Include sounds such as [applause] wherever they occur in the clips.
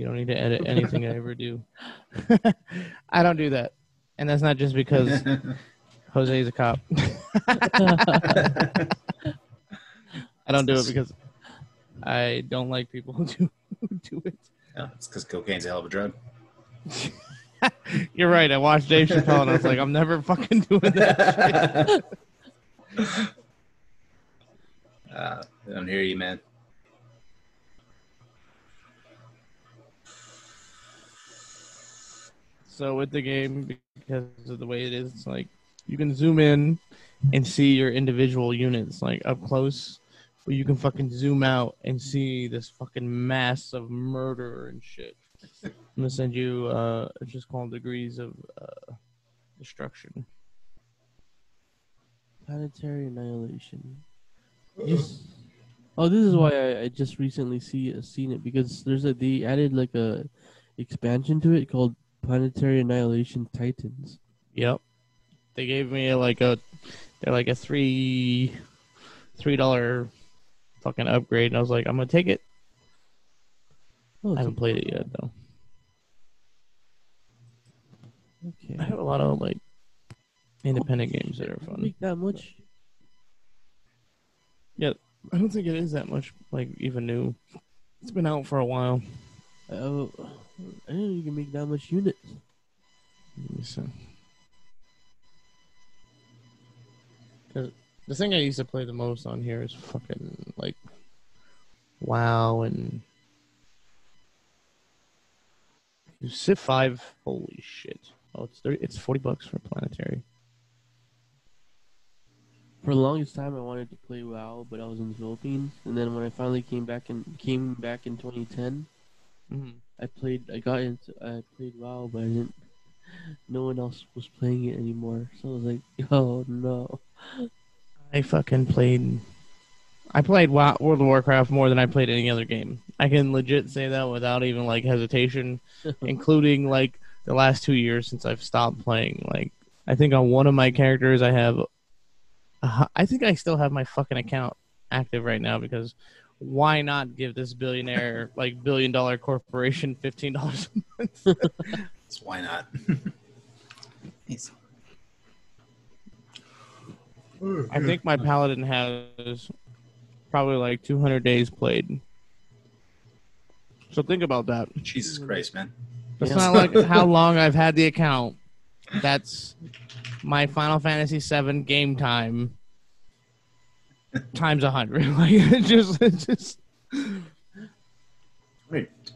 You don't need to edit anything I ever do. [laughs] I don't do that, and that's not just because [laughs] Jose is a cop. [laughs] I don't do it because I don't like people who do, who do it. No, it's because cocaine's a hell of a drug. You're right. I watched Dave Chappelle and I was like, I'm never fucking doing that. Shit. Uh, I don't hear you, man. So with the game, because of the way it is, it's like you can zoom in and see your individual units like up close, but you can fucking zoom out and see this fucking mass of murder and shit. I'm gonna send you. Uh, it's just called degrees of uh, destruction. Planetary annihilation. Just, oh, this is why I, I just recently see seen it because there's a they added like a expansion to it called Planetary Annihilation Titans. Yep. They gave me like a they're like a three three dollar fucking upgrade and I was like, I'm gonna take it. Oh, I haven't played it yet though. Okay. I have a lot of like independent oh, games that are fun. That much? Yeah, I don't think it is that much like even new. It's been out for a while. Uh, I didn't know you can make that much units. Let me see. 'Cause The thing I used to play the most on here is fucking like WoW and Civ Five. Holy shit! Oh, it's 30, it's forty bucks for planetary. For the longest time, I wanted to play WoW, but I was in the Philippines, and then when I finally came back and came back in 2010, Mm-hmm. I played. I got into. I played WoW, but I didn't. No one else was playing it anymore, so I was like, [laughs] "Oh no!" I fucking played. I played WoW, World of Warcraft more than I played any other game. I can legit say that without even like hesitation, [laughs] including like the last two years since I've stopped playing. Like, I think on one of my characters, I have. Uh, I think I still have my fucking account active right now because why not give this billionaire, [laughs] like billion dollar corporation, fifteen dollars a month? [laughs] Why not? [laughs] I think my paladin has probably like two hundred days played. So think about that. Jesus Christ, man. That's Yeah. not like how long I've had the account. That's my Final Fantasy VII game time times a hundred. [laughs] Like just, just,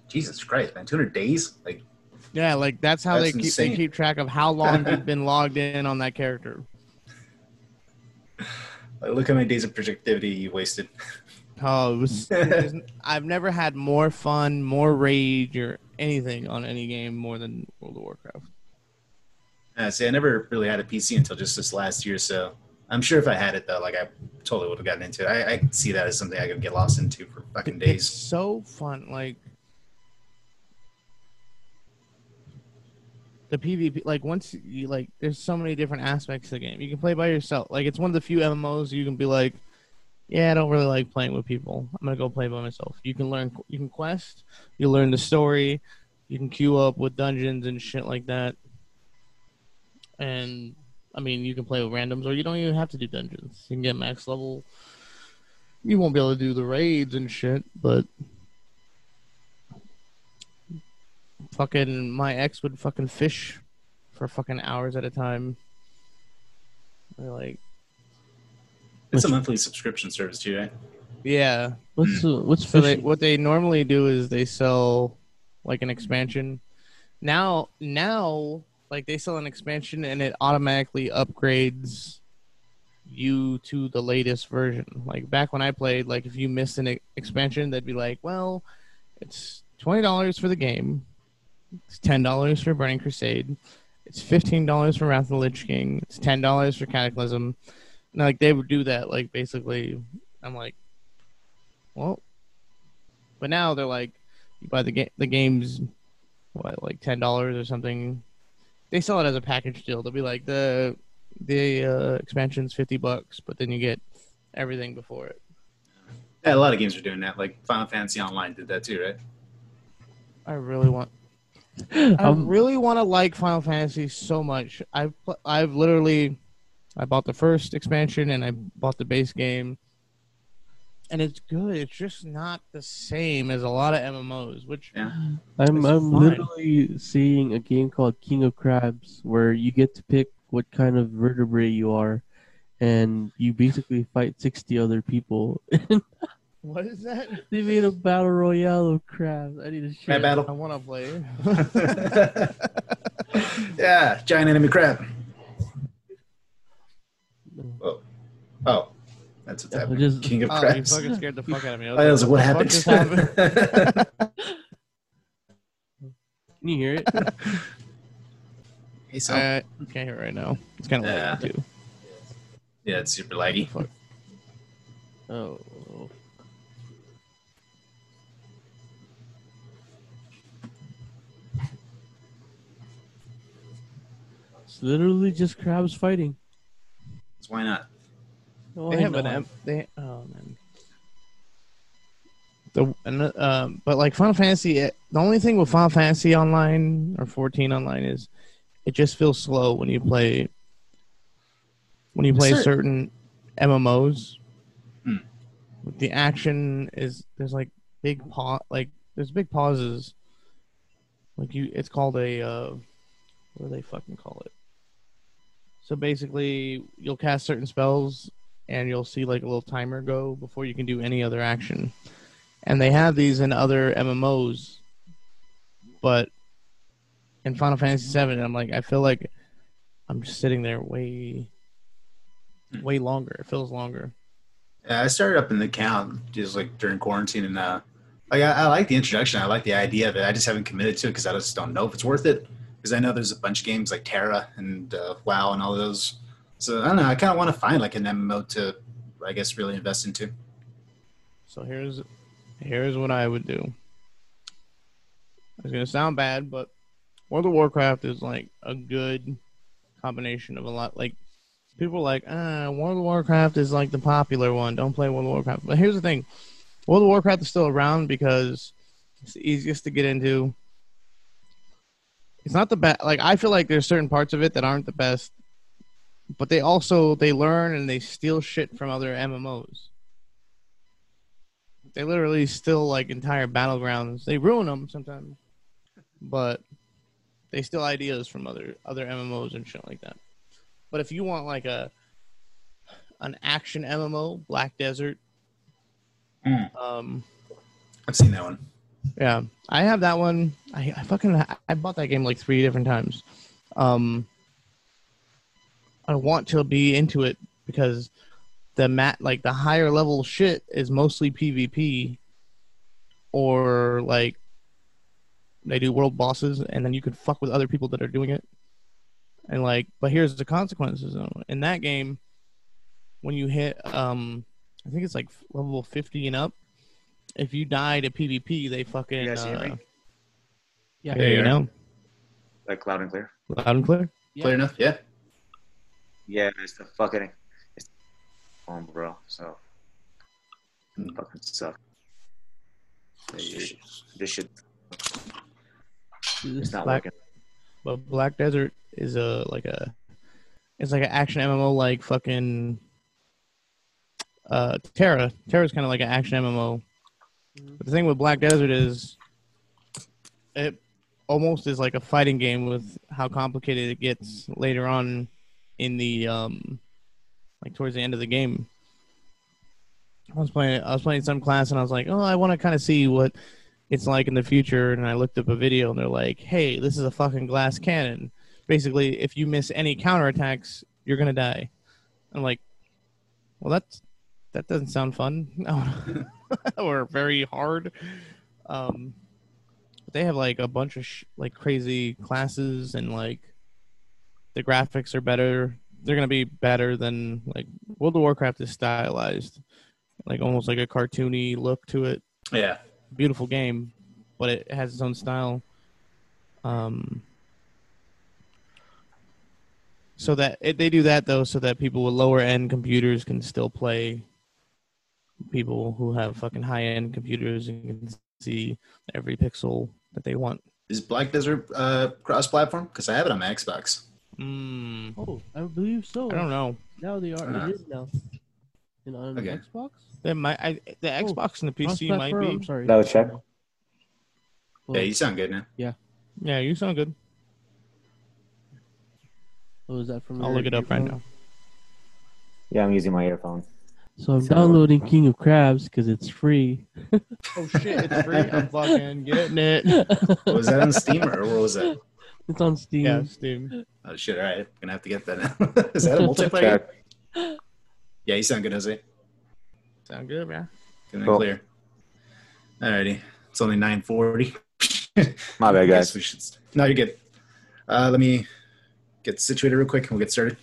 Jesus Christ, man. 200 days? Like, yeah, like that's how That's they keep insane. they keep track of how long you've [laughs] been logged in on that character. like, look how many days of productivity you wasted. Oh, it was. [laughs] was- I've never had more fun, more rage, or anything on any game more than World of Warcraft. Uh, see, I never really had a PC until just this last year, so I'm sure if I had it though, like I totally would have gotten into it. I, I see that as something I could get lost into for fucking days. It's so fun. Like the PvP, like once you like, there's so many different aspects of the game. You can play by yourself. Like it's one of the few MMOs you can be like, yeah, I don't really like playing with people. I'm gonna go play by myself. You can learn, you can quest, you learn the story, you can queue up with dungeons and shit like that. And I mean, you can play with randoms, or you don't even have to do dungeons. You can get max level. You won't be able to do the raids and shit, but fucking my ex would fucking fish for fucking hours at a time. They're like, It's a monthly subscription service too, right? yeah. What's uh, what's So they, what they normally do is they sell like an expansion. Now, now, like they sell an expansion and it automatically upgrades you to the latest version. Like back when I played, like if you missed an expansion, they'd be like, "Well, it's twenty dollars for the game, it's ten dollars for Burning Crusade, it's fifteen dollars for Wrath of the Lich King, it's ten dollars for Cataclysm." And like they would do that, like basically, I'm like, well, but now they're like, you buy the game, the game's what, like ten dollars or something. They sell it as a package deal. They'll be like the the uh, expansion's fifty bucks, but then you get everything before it. Yeah, a lot of games are doing that. Like Final Fantasy Online did that too, right? I really want. [laughs] I Um, really want to like Final Fantasy so much. I've I've literally, I bought the first expansion and I bought the base game, and it's good. It's just not the same as a lot of MMOs, which Yeah. I'm I'm fine. literally seeing a game called King of Crabs where you get to pick what kind of vertebrae you are, and you basically fight sixty other people. [laughs] what is that? they made a battle royale of crabs. I need to share. Crab battle. I want to play. [laughs] yeah, giant enemy crab. Oh, oh, that's what's I happening. just King of oh, you crabs. fucking scared the fuck out of me. I was like, what the fuck happened? happened? [laughs] can you hear it? hey, so, uh, I can't hear it right now. It's kind of Yeah. laggy too. yeah, it's super laggy. oh. It's literally just crabs fighting. So why not? Oh, They I have an. M. They oh man. The and, uh, um, but like Final Fantasy, it, the only thing with Final Fantasy Online or 14 Online is it just feels slow when you play when you play Cer- certain MMOs. Hmm. The action is there's like big pa like there's big pauses. Like you, it's called a uh, what do they fucking call it? So basically, you'll cast certain spells and you'll see like a little timer go before you can do any other action. And they have these in other MMOs, but in Final Fantasy VII, I'm like, I feel like I'm just sitting there way, way longer. It feels longer. Yeah, I started up an account just like during quarantine, and uh, like I, I like the introduction. I like the idea of it. I just haven't committed to it because I just don't know if it's worth it. Because I know there's a bunch of games like TERA and uh, WoW and all those. So I don't know. I kind of want to find like an MMO to, I guess, really invest into. So here's, here's what I would do. It's gonna sound bad, but World of Warcraft is like a good combination of a lot. Like people like, ah, World of Warcraft is like the popular one. Don't play World of Warcraft. But here's the thing: World of Warcraft is still around because it's the easiest to get into. It's not the best. Like I feel like there's certain parts of it that aren't the best, but they also they learn and they steal shit from other MMOs. They literally steal like entire battlegrounds. They ruin them sometimes, but they steal ideas from other other MMOs and shit like that. But if you want like a an action MMO, Black Desert, Mm. um, I've seen that one. yeah, I have that one. I, I fucking I bought that game like three different times. Um, I want to be into it because the mat like the higher level shit is mostly PvP, or like they do world bosses, and then you can fuck with other people that are doing it. And like, but here's the consequences. though. In that game, when you hit, um, I think it's like level fifty and up. If you die to PvP, they fucking You guys hear uh, me? Yeah. there you know, Like loud and clear. loud and clear. Clear enough? Yeah. Yeah, it's the fucking it's phone, bro. So Hmm. fucking suck. This shit, this shit it's not Black- working. But Black Desert is a like a it's like an action MMO like fucking uh TERA. TERA's kind of like an action MMO. But the thing with Black Desert is it almost is like a fighting game with how complicated it gets later on in the um like towards the end of the game. I was playing I was playing some class and I was like, "Oh, I want to kind of see what it's like in the future." And I looked up a video and they're like, "Hey, this is a fucking glass cannon. Basically, if you miss any counterattacks, you're to die." I'm like, "Well, that's that doesn't sound fun [laughs] or very hard." Um they have like a bunch of sh- like crazy classes and like the graphics are better. They're gonna be better than like World of Warcraft is stylized, like almost like a cartoony look to it. Yeah. Beautiful game, but it has its own style. Um, so that it, they do that though, so that people with lower end computers can still play. People who have fucking high end computers and can see every pixel that they want. Is Black Desert uh, cross-platform? Because I have it on my Xbox. Mm, Oh, I believe so. I don't know. Now they are. Uh. It is now. And on Okay. Xbox. They might. I, the Oh, Xbox and the PC might Cross-platform? I'm be. sorry. Double check. Well, Yeah, you sound good now. Yeah, Yeah, you sound good. oh, is that from? I'll look it up right now. Yeah, I'm using my earphone. So I'm So- downloading King of Crabs because it's free. Oh shit, it's free. I'm fucking getting it. [laughs] Was that on Steam or what was that? It's on Steam. Yeah, Steam. Oh shit! All right, I'm gonna have to get that now. [laughs] Is that a multiplayer? Check. Yeah, you sound good, Jose. Sound good, man. Good and Cool. clear. Alrighty, it's only nine forty. [laughs] My bad, guys. We should. No, you're good. Uh, let me get situated real quick, and we'll get started.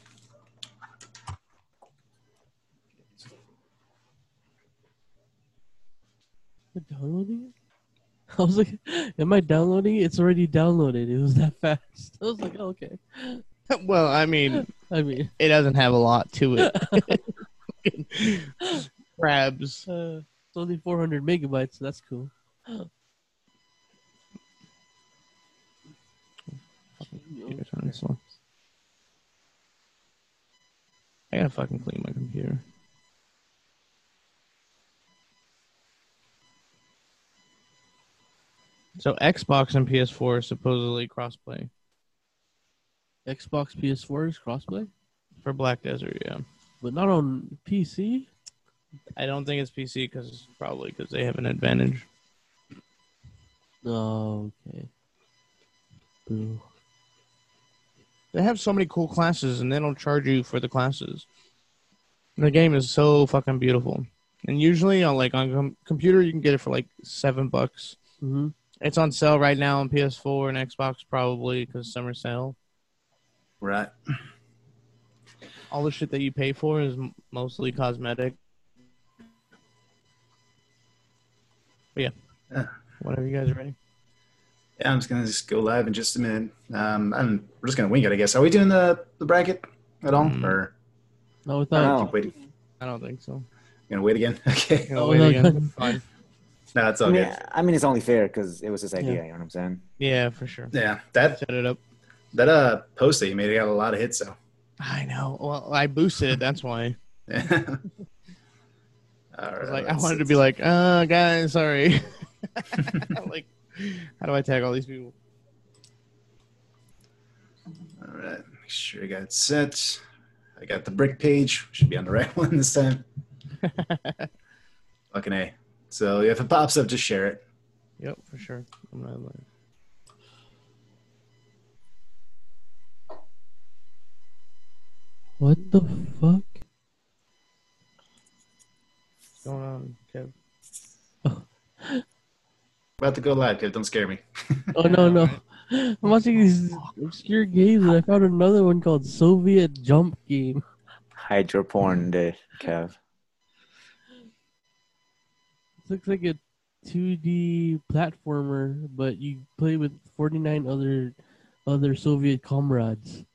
Am I downloading it? [laughs] I was like, "Am I downloading? It's already downloaded. It was that [laughs] fast." I was like, oh, "Okay." [laughs] Well, I mean, I mean, it doesn't have a lot to it. Crabs. uh, it's only 400 megabytes, so that's cool. Computer's running slow. I gotta fucking clean my computer. So Xbox and PS4 are supposedly crossplay Xbox PS4 is crossplay, for Black Desert. Yeah, but not on PC. I don't think it's PC because probably because they have an advantage. Oh, okay. Boo. They have so many cool classes, and they don't charge you for the classes. The game is so fucking beautiful, and usually on like on com- computer you can get it for like seven bucks. hmm It's on sale right now on PS4 and Xbox probably because summer sale. Right. All the shit that you pay for is mostly cosmetic. But yeah, Yeah. whenever you guys are ready. Yeah, I'm just gonna just go live in just a minute. Um, and we're just gonna wing it, I guess. Are we doing the, the bracket at all, Mm. or No, we I don't know. keep waiting? I don't think so. Gonna wait again? [laughs] Okay. You know, Oh, wait no, again. God. Fine. No, it's I all mean, good. I mean, it's only fair because it was his idea. Yeah. You know what I'm saying? Yeah, for sure. Yeah, that Set it up. that uh post that you made it got a lot of hits though. I know. Well, I boosted it. That's why. all [laughs] I was like, I let's- wanted to be like, uh, guys, sorry. [laughs] [laughs] like, how do I tag all these people? All right, make sure I got it set. I got the brick page. Should be on the right one this time. Fucking a. So if it pops up, just share it. Yep, for sure. I'm not like, What the fuck? what's going on, Kev? [laughs] About to go live, Kev. Don't scare me. [laughs] Oh no no! I'm watching these obscure games, and I found another one called Soviet Jump Game. Hide your porn, there, Kev. It looks like a 2D platformer, but you play with 49 other other Soviet comrades.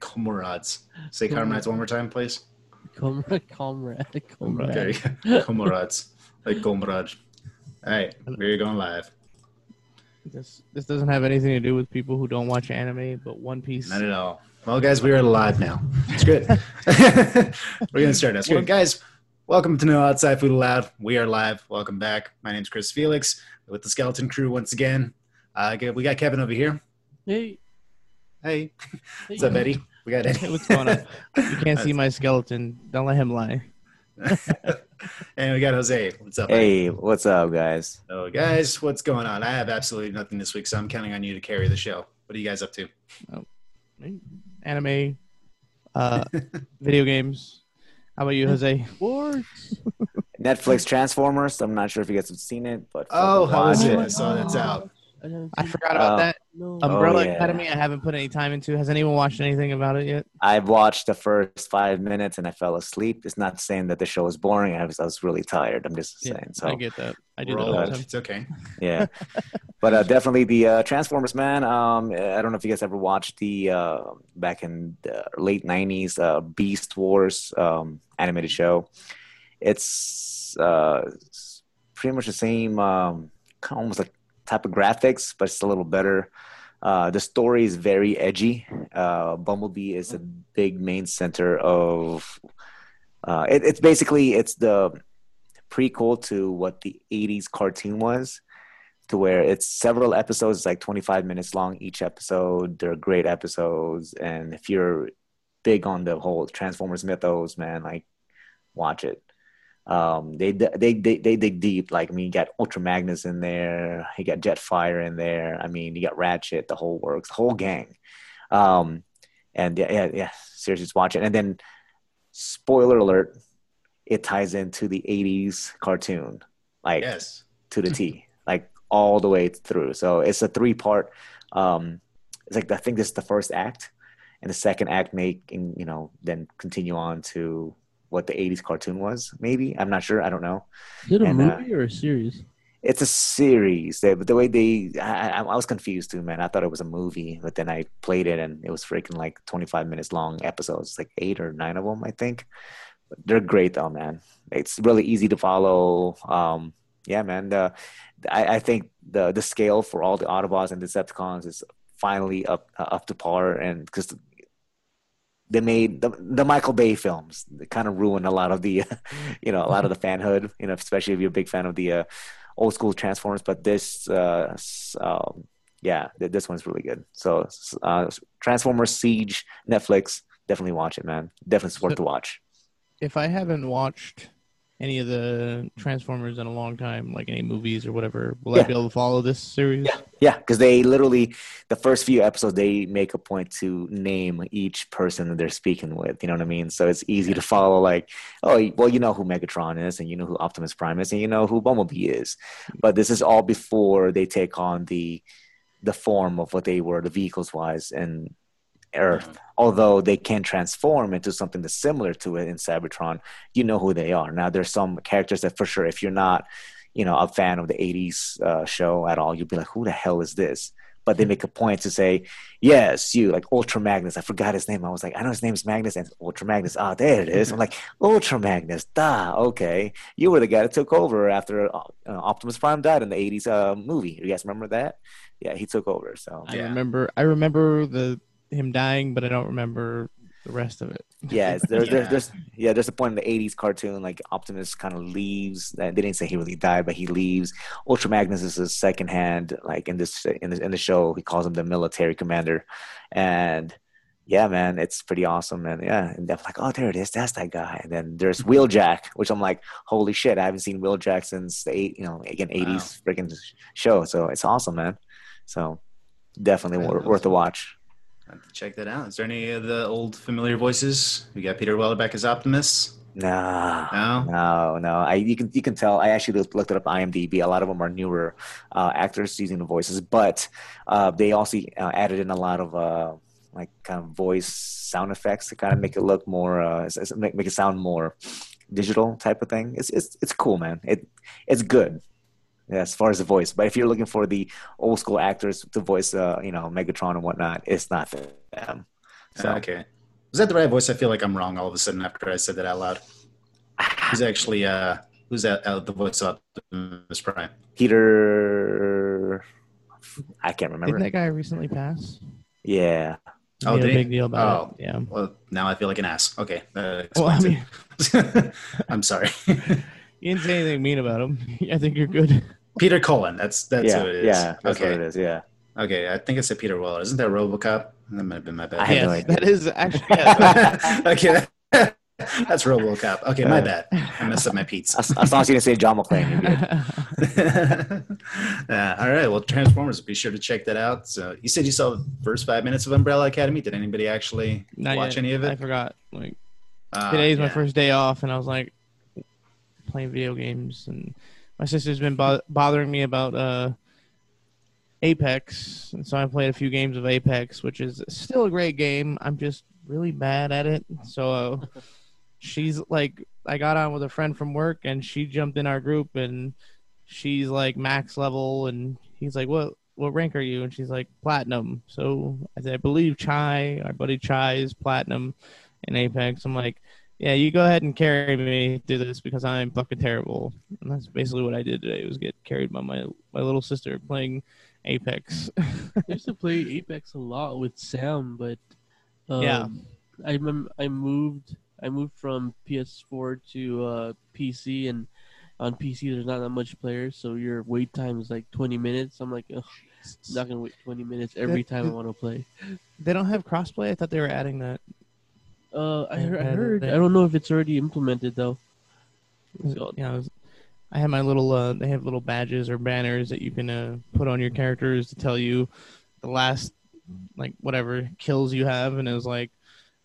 Comrades. Say comrades one more time, please. Comrade, comrade, comrade. Okay. [laughs] comrades. Like comrade. All right, we're going live. This this doesn't have anything to do with people who don't watch anime, but One Piece. Not at all. Well, guys, we are live now. It's good. [laughs] We're gonna start now. It's good. Guys, welcome to No Outside Food Allowed. We are live. Welcome back. My name's Chris Felix with the Skeleton Crew once again. Uh, we got Kevin over here. Hey, Hey, hey. what's up, Eddie? We got Eddie. What's going on? You can't [laughs] see my skeleton. Don't let him lie. [laughs] and we got Jose. What's up? Eddie? Hey, what's up, guys? So, guys, what's going on? I have absolutely nothing this week, so I'm counting on you to carry the show. What are you guys up to? Anime, uh, [laughs] video games. How about you, Jose? Sports. [laughs] Netflix Transformers. I'm not sure if you guys have seen it, but Oh, fucking how watch is it? my I saw that's out. I, haven't I seen- forgot about Oh. that. No. Umbrella yeah. Academy. I haven't put any time into. Has anyone watched anything about it yet? I've watched the first five minutes and I fell asleep. It's not saying that the show was boring. I was, I was really tired. I'm just Yeah, saying. So I get that. I do that Roll all the time. It's okay. yeah [laughs] but uh, definitely the uh, transformers man um, i don't know if you guys ever watched the uh, back in the late 90s uh, beast wars um, animated show it's uh, pretty much the same um, almost like type of graphics, but it's a little better. Uh, the story is very edgy. Uh, Bumblebee is a big main center of. Uh, it, it's basically it's the prequel to what the '80s cartoon was, to where it's several episodes, like 25 minutes long each episode. They're great episodes, and if you're big on the whole Transformers mythos, man, like watch it. Um, they, they they they dig deep. Like I mean, you got Ultra Magnus in there. You got Jetfire in there. I mean, you got Ratchet, the whole works, the whole gang. Um, and yeah, yeah, yeah. Seriously, just watch it. And then, spoiler alert, it ties into the '80s cartoon, like Yes. to the T, like all the way through. So it's a three part. Um, it's like I think this is the first act, and the second act may you know then continue on to what the '80s cartoon was. Maybe I'm not sure. I don't know. Is it a And, uh, movie or a series? It's a series. But the way they, I, I I was confused too, man. I thought it was a movie, but then I played it and it was freaking like 25 minutes long episodes, like eight or nine of them, I think. But they're great though, man. It's really easy to follow. Um, yeah, man. The, I, I think the the scale for all the Autobots and Decepticons is finally up uh, up to par, and because they made the, the Michael Bay films. They kind of ruined a lot of the, [laughs] you know, a lot of the fanhood. You know, especially if you're a big fan of the uh, old school Transformers. But this, uh, um, yeah, th- this one's really good. So, uh, Transformers Siege Netflix, definitely watch it, man. Definitely it's worth to watch. If I haven't watched any of the Transformers in a long time, like any movies or whatever, will I be able to follow this series? Yeah, yeah, because they literally the first few episodes they make a point to name each person that they're speaking with. You know what I mean? So it's easy to follow. Like, oh, well, you know who Megatron is, and you know who Optimus Prime is, and you know who Bumblebee is. Mm-hmm. But this is all before they take on the the form of what they were, the vehicles wise, and Earth. Mm-hmm. Although they can transform into something that's similar to it in Cybertron, you know who they are. Now, there's some characters that for sure, if you're not you know, a fan of the 80s uh, show at all, you'd be like, who the hell is this? But they make a point to say, yes, you, like Ultra Magnus. I forgot his name. I was like, I know his name's Magnus and Ultra Magnus. Ah, there it is. I'm like, Ultra Magnus. Da, okay. You were the guy that took over after uh, Optimus Prime died in the 80s uh, movie. You guys remember that? Yeah, he took over. So, I Yeah. remember. I remember the him dying, but I don't remember the rest of it. yeah, [laughs] it's, there, Yeah. There, there's yeah, there's a point in the '80s cartoon like Optimus kind of leaves. They didn't say he really died, but he leaves. Ultra Magnus is his second hand, like in this in the in the show. He calls him the military commander, and yeah, man, it's pretty awesome. And yeah, and they're like, oh, there it is, that's that guy. And then there's mm-hmm. Wheeljack, which I'm like, holy shit, I haven't seen Wheeljack since the eight, you know, again '80s freaking show. So it's awesome, man. So definitely Yeah, wor- worth a watch. Check that out. Is there any of the old familiar voices? We got Peter Weller back as Optimus. Nah. No. No, no. I you can you can tell. I actually looked, looked it up IMDb. A lot of them are newer uh, actors using the voices, but uh, they also uh, added in a lot of uh, like kind of voice sound effects to kind of make it look more uh, make, make it sound more digital type of thing. It's it's it's cool, man. It it's good. Yeah, as far as the voice, but if you're looking for the old school actors to voice, uh, you know, Megatron and whatnot, it's not them. So Okay. Was that the right voice? I feel like I'm wrong all of a sudden after I said that out loud. Who's actually uh who's that uh, the voice of Optimus Prime? Peter, I can't remember. Didn't that guy recently pass? Yeah. Oh, Made a big deal about it. Yeah. Well, now I feel like an ass. Okay, that Well, I mean. [laughs] I'm sorry. [laughs] you didn't say anything mean about him. [laughs] I think you're good. Peter Cullen. That's that's yeah, who it is. yeah, that's okay. what it is. Yeah, Okay, I think I said Peter Weller. Isn't that RoboCop? That might have been my I bad. had no yes, idea. that is actually. Yeah, [laughs] okay, [laughs] that's RoboCop. Okay, my Uh, bad. I messed up my pizza. as, as long as you didn't say John McClane, you're [laughs] uh, all right. Well, Transformers. Be sure to check that out. So you said you saw the first five minutes of Umbrella Academy. Did anybody actually Not watch yet. any of it? I forgot. Like Uh, today's my first day off, and I was like playing video games, and my sister's been bo- bothering me about uh, Apex, and so I played a few games of Apex, which is still a great game. I'm just really bad at it. So uh, [laughs] she's like, I got on with a friend from work, and she jumped in our group, and she's like max level, and he's like, "What? What rank are you?" And she's like, "Platinum." So I said, "I believe Chai, our buddy Chai, is platinum in Apex." I'm like, Yeah, you go ahead and carry me through this because I'm fucking terrible. And that's basically what I did today was get carried by my my little sister playing Apex. I used to play [laughs] Apex a lot with Sam, but um, Yeah. I remember I moved I moved from PS4 to uh, PC, and on PC there's not that much players, so your wait time is like 20 minutes. I'm like, Ugh, I'm not gonna wait 20 minutes every time I want to play. they don't have crossplay. I thought they were adding that. Uh, I heard, I heard. I don't know if it's already implemented though. So- Yeah, I, was, I had my little. Uh, they have little badges or banners that you can uh, put on your characters to tell you the last, like whatever kills you have, and it was like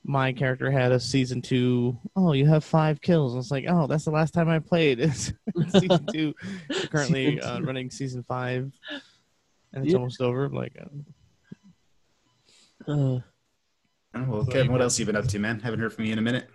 my character had a season two. Oh, you have five kills. And it's like, oh, that's the last time I played. [laughs] It's season two. We're [laughs] currently Season uh, running season five, and it's Yeah. almost over. Like, uh, Uh, Oh, well, Kevin, what else you been up to, man? Haven't heard from you in a minute.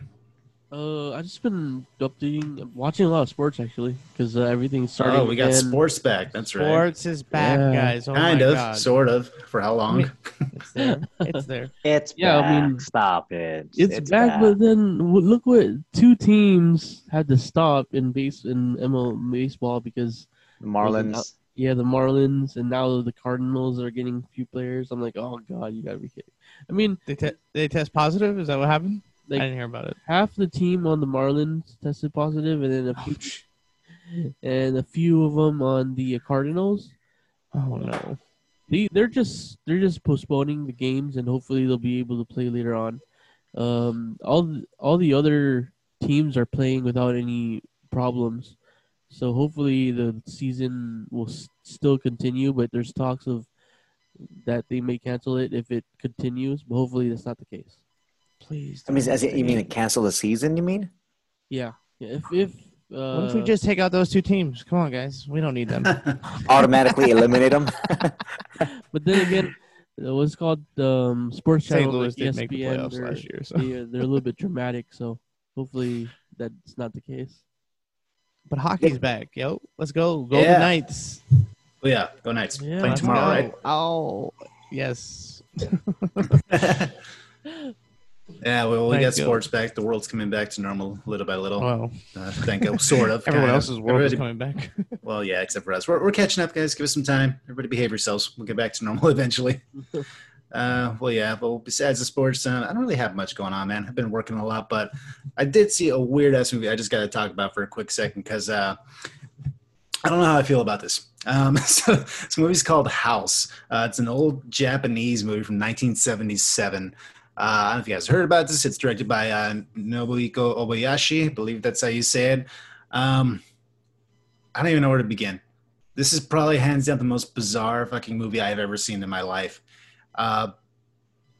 uh, I just been updating, watching a lot of sports actually, because uh, everything's starting. oh, we got again. sports back. That's right. sports is back, Yeah. guys. Oh kind my of, god, sort of. For how long? it's there. It's there. [laughs] It's Yeah, I back. mean, stop it. It's, back, but then look what two teams had to stop in base in ML baseball because Marlins. yeah, the Marlins and now the Cardinals are getting a few players. I'm like, oh god, you gotta be kidding. I mean, They te- they test positive. Is that what happened? Like- I didn't hear about it. half the team on the Marlins tested positive, and then a few, and a few of them on the Cardinals. Oh no. They they're just they're just postponing the games, and hopefully they'll be able to play later on. Um, all the, all the other teams are playing without any problems, so hopefully the season will s- still continue. But there's talks of that they may cancel it if it continues, but hopefully that's not the case. Please. I mean, as it, you mean cancel the season? You mean? Yeah, yeah if if uh, What if we just take out those two teams? Come on, guys. We don't need them. [laughs] Automatically eliminate them? [laughs] But then again, uh, what's it called um, sports St. channel Louis like did make the ESPN, playoffs they're, last year, so. they, uh, they're a little bit dramatic. So hopefully that's not the case. But hockey's back, yo. Let's go. Golden Yeah. Knights. Oh, yeah. Go Knights. Yeah, Playing tomorrow, Go. right? Oh, yes. [laughs] yeah, well, we got Thank you. sports back. The world's coming back to normal little by little. Well, Uh, thank you. Sort of. [laughs] everyone kind else's world is coming back. [laughs] Well, yeah, except for us. We're, we're catching up, guys. Give us some time. Everybody behave yourselves. We'll get back to normal eventually. Uh, well, yeah. Well, besides the sports, uh, I don't really have much going on, man. I've been working a lot, but I did see a weird ass movie. I just got to talk about for a quick second because uh, I don't know how I feel about this. Um, [laughs] so this movie's called House. Uh, it's an old Japanese movie from 1977. Uh, I don't know if you guys heard about this. It's directed by uh, Nobuhiko Obayashi. I believe that's how you say it. Um, I don't even know where to begin. This is probably hands down the most bizarre fucking movie I've ever seen in my life. Uh,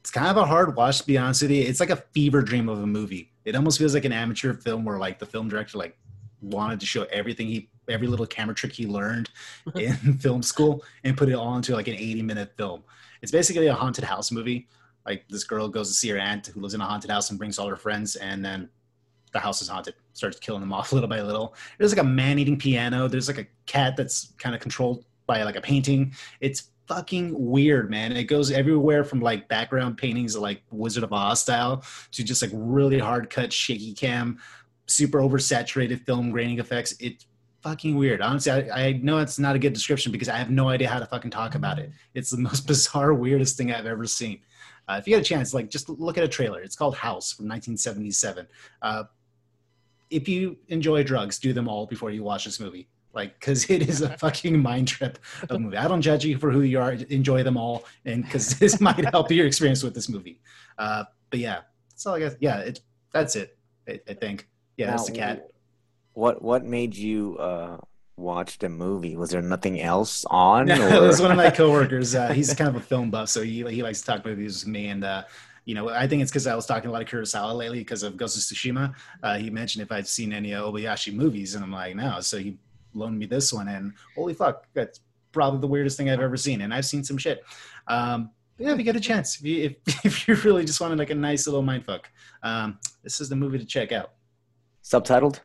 it's kind of a hard watch to be honest with you. It's like a fever dream of a movie. It almost feels like an amateur film where like the film director like wanted to show everything he every little camera trick he learned [laughs] in film school and put it all into like an 80 minute film. It's basically a haunted house movie. Like this girl goes to see her aunt who lives in a haunted house and brings all her friends and then the house is haunted. Starts killing them off [laughs] little by little. There's like a man eating piano. There's like a cat that's kind of controlled by like a painting. It's fucking weird, man. It goes everywhere from like background paintings like Wizard of Oz style to just like really hard cut shaky cam, super oversaturated film graining effects. It's fucking weird. Honestly, I, I know it's not a good description because I have no idea how to fucking talk about it. It's the [laughs] most bizarre, weirdest thing I've ever seen. Uh, if you get a chance, like just look at a trailer. It's called House from 1977. Uh, if you enjoy drugs, do them all before you watch this movie. Like, because it is a [laughs] fucking mind trip of a movie. I don't judge you for who you are. Enjoy them all, and because [laughs] this might help your experience with this movie. Uh, but yeah, that's all I guess. Yeah, it, that's it. I, I think. Yeah, that's the cat. What What made you uh, watch the movie? Was there nothing else on? No, it was [laughs] one of my coworkers. Uh, he's kind of a film buff, so he he likes to talk movies with me. And uh, you know, I think it's because I was talking a lot of Kurosawa lately because of Ghost of Tsushima. Uh, he mentioned if I'd seen any Obayashi movies, and I'm like, no. So he loaned me this one, and holy fuck, that's probably the weirdest thing I've ever seen. And I've seen some shit. Um, yeah, if you get a chance, if you if, [laughs] if you really just wanted like a nice little mindfuck, um, this is the movie to check out. subtitled?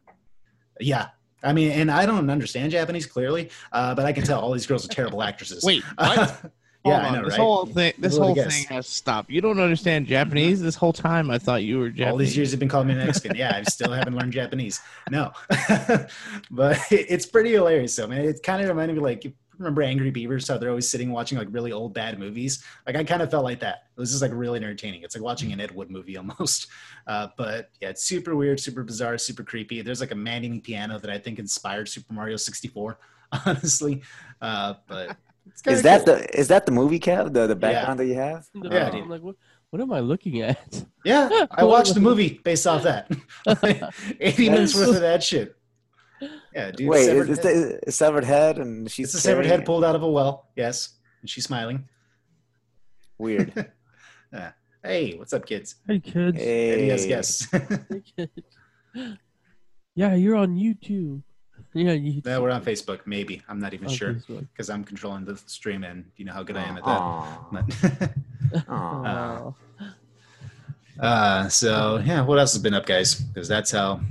Yeah. I mean, and I don't understand Japanese clearly, uh, but I can tell all these girls are terrible actresses. Wait, [laughs] what? Yeah, Hold I on, know, this right? whole thing, this whole guess. thing has stopped. You don't understand Japanese. This whole time, I thought you were Japanese. All these years have been calling me Mexican. Yeah, I still haven't learned Japanese. No, [laughs] but [laughs] it's pretty hilarious. though, man. it kind of reminded me like you remember Angry Beavers? How they're always sitting watching like really old bad movies. Like I kind of felt like that. It was just like really entertaining. It's like watching an Ed Wood movie [laughs] almost. Uh, but yeah, it's super weird, super bizarre, super creepy. There's like a man-eating piano that I think inspired Super Mario 64. [laughs] Honestly, uh, but [laughs] it's kinda Is that cool. the is that the movie cap the the background that you have? Yeah, I'm like, what, what am I looking at? Yeah, I watched the movie based off that. 80 minutes worth of that shit. Yeah, dude. Wait, severed is, is head- the is severed head and she's it's a severed carrying head pulled out of a well. Yes, and she's smiling. Weird. [laughs] Hey, what's up, kids? Hey kids. Hey, yes, yes. [laughs] Hey, kids. yeah, you're on YouTube. [laughs] Yeah, YouTube. no, we're on Facebook. Maybe I'm not even On sure because I'm controlling the stream, and you know how good I am at that. Aw. But- Aw. Oh. uh, so yeah, what else has been up, guys? Because that's how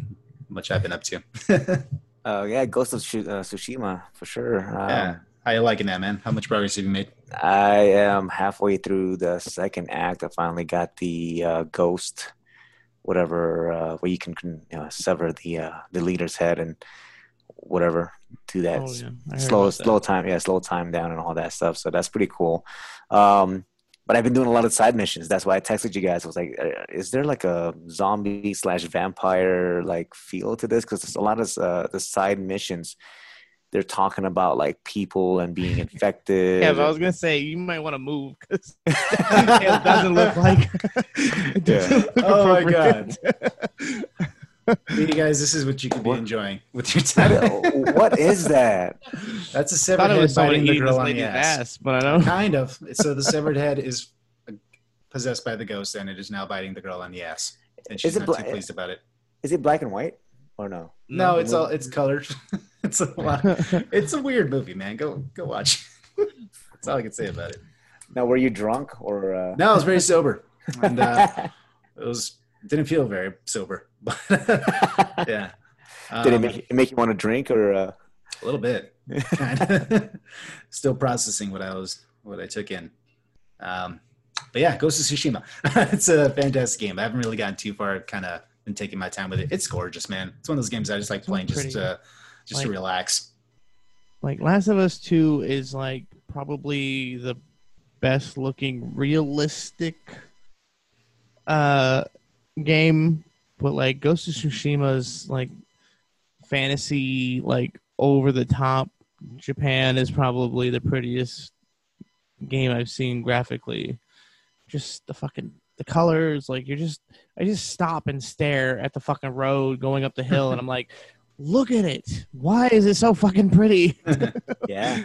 much I've been up to. Uh, [laughs] yeah, Ghost of Tsu- uh, Tsushima for sure. Um, yeah, how you liking that, man? How much progress have you made? I am halfway through the second act. I finally got the uh, ghost, whatever, uh, where you can can, uh, sever the uh, the leader's head and whatever. Do that Oh, yeah. I heard slow that. slow time, yeah, slow time down and all that stuff. So that's pretty cool. Um, but I've been doing a lot of side missions. That's why I texted you guys. I was like, uh, "Is there like a zombie slash vampire like feel to this?" Because there's a lot of uh, the side missions, they're talking about like people and being [laughs] infected. Yeah, but I was gonna say you might want to move because [laughs] it doesn't look like. [laughs] it doesn't look Oh my appropriate. Hey, guys, this is what you could be What? enjoying with your What- time. what is [laughs] that? That's a severed head was someone biting the eating this girl on the ass. ass, but I don't. Kind of. So the severed head [laughs] is possessed by the ghost, and it is now biting the girl on the ass, and she's it not bla- too pleased about it. Is it black and white or no? No, it's all it's colored. [laughs] it's a lot. It's a weird movie, man. Go go watch. That's all I can say about it. Now, were you drunk or? Uh... No, I was very sober, and uh, it was didn't feel very sober. But [laughs] yeah, Did it Um, make, it make you want to drink or? Uh... a little bit? [laughs] Still processing what I was what I took in. Um, but yeah, Ghost of Tsushima. [laughs] it's a fantastic game. I haven't really gotten too far. Kind of been taking my time with it. It's gorgeous, man. It's one of those games I just like playing just to just to relax. like Last of Us Two is like probably the best looking realistic uh game, but like Ghost of Tsushima's like fantasy, like over the top. Japan is probably the prettiest game I've seen graphically. Just the fucking the colors, like you're just I just stop and stare at the fucking road going up the hill, and I'm like, look at it. Why is it so fucking pretty? [laughs] Yeah.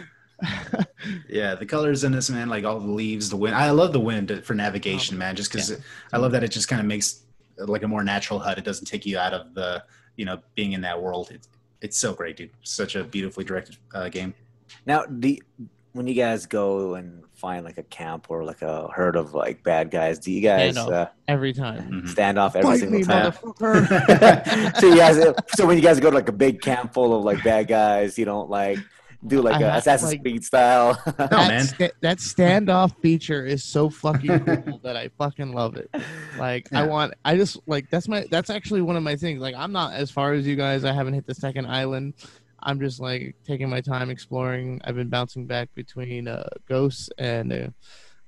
Yeah, the colors in this, man, like all the leaves, the wind. I love the wind for navigation, oh, man, just because I love that it just kind of makes like a more natural HUD. It doesn't take you out of the, you know, being in that world. It's, it's so great, dude. Such a beautifully directed uh, game. Now, the when you guys go and find like a camp or like a herd of like bad guys, do you guys Stand uh, Every time. Mhm. stand off every Fight single me, time? [laughs] so you guys, so when you guys go to like a big camp full of like bad guys, you don't like do like I a have, Assassin's like- Creed style. [laughs] [laughs] No, that, man. sta- that standoff feature is so fucking cool that I fucking love it. Like I want, I just like that's my that's actually one of my things. Like I'm not as far as you guys. I haven't hit the second island. I'm just like taking my time exploring. I've been bouncing back between uh, Ghosts and uh,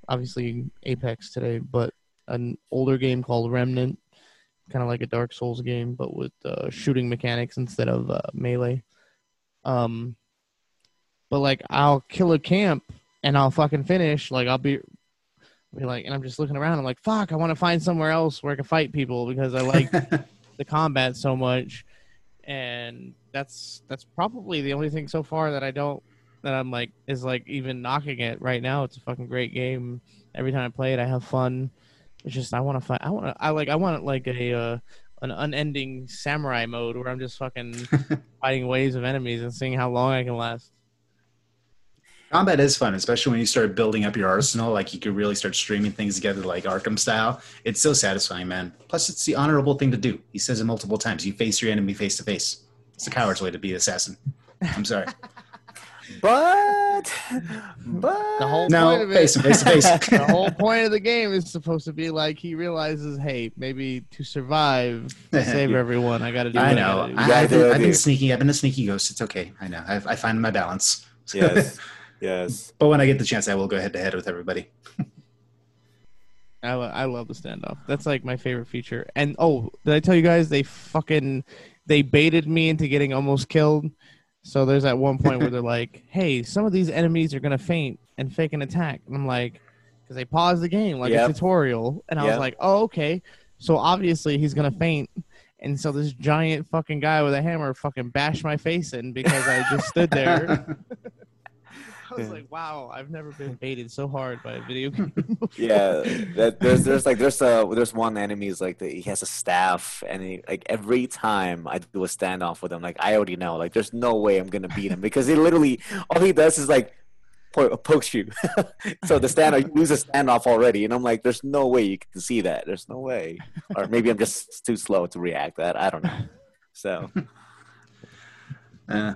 obviously Apex today, but an older game called Remnant, kind of like a Dark Souls game, but with uh, shooting mechanics instead of uh, melee. Um, but like I'll kill a camp and I'll fucking finish. Like I'll be, be like, and I'm just looking around. I'm like, fuck, I want to find somewhere else where I can fight people because I like [laughs] the combat so much, and that's that's probably the only thing so far that I don't that I'm like is like even knocking it right now. It's a fucking great game. Every time I play it, I have fun. It's just I want to fight. I want to. I like. I want like a uh, an unending samurai mode where I'm just fucking [laughs] fighting waves of enemies and seeing how long I can last. Combat is fun, especially when you start building up your arsenal. Like you could really start streaming things together, like Arkham style. It's so satisfying, man. Plus, it's the honorable thing to do. He says it multiple times. You face your enemy face to face. It's a coward's way to be an assassin. I'm sorry. [laughs] But, but The whole point of it, face to face to face. [laughs] the whole point of the game is supposed to be like he realizes, hey, maybe to survive, to [laughs] save everyone, I got to do. It. I what know. gotta do. I, gotta have been, I've been sneaky. I've been a sneaky ghost. It's okay. I know. I, I find my balance. yes, yes. But when I get the chance, I will go head to head with everybody. I, lo- I love the standoff. That's like my favorite feature. And oh, did I tell you guys they fucking they baited me into getting almost killed? So there's that one point where they're [laughs] like, "Hey, some of these enemies are gonna feint and fake an attack," and I'm like, because they paused the game like Yep. a tutorial, and I Yep. was like, "Oh, okay." So obviously he's gonna feint, and so this giant fucking guy with a hammer fucking bashed my face in because I just stood there. [laughs] I was Yeah. like, "Wow, I've never been baited so hard by a video game." [laughs] before." Yeah, that, there's there's like there's a there's one enemy is like the, he has a staff and he, like every time I do a standoff with him, like I already know like there's no way I'm gonna beat him because he literally all he does is like po- pokes you. [laughs] so the standoff you lose a standoff already, and I'm like, there's no way you can see that. There's no way, or maybe I'm just too slow to react. That I don't know. So [laughs] Uh,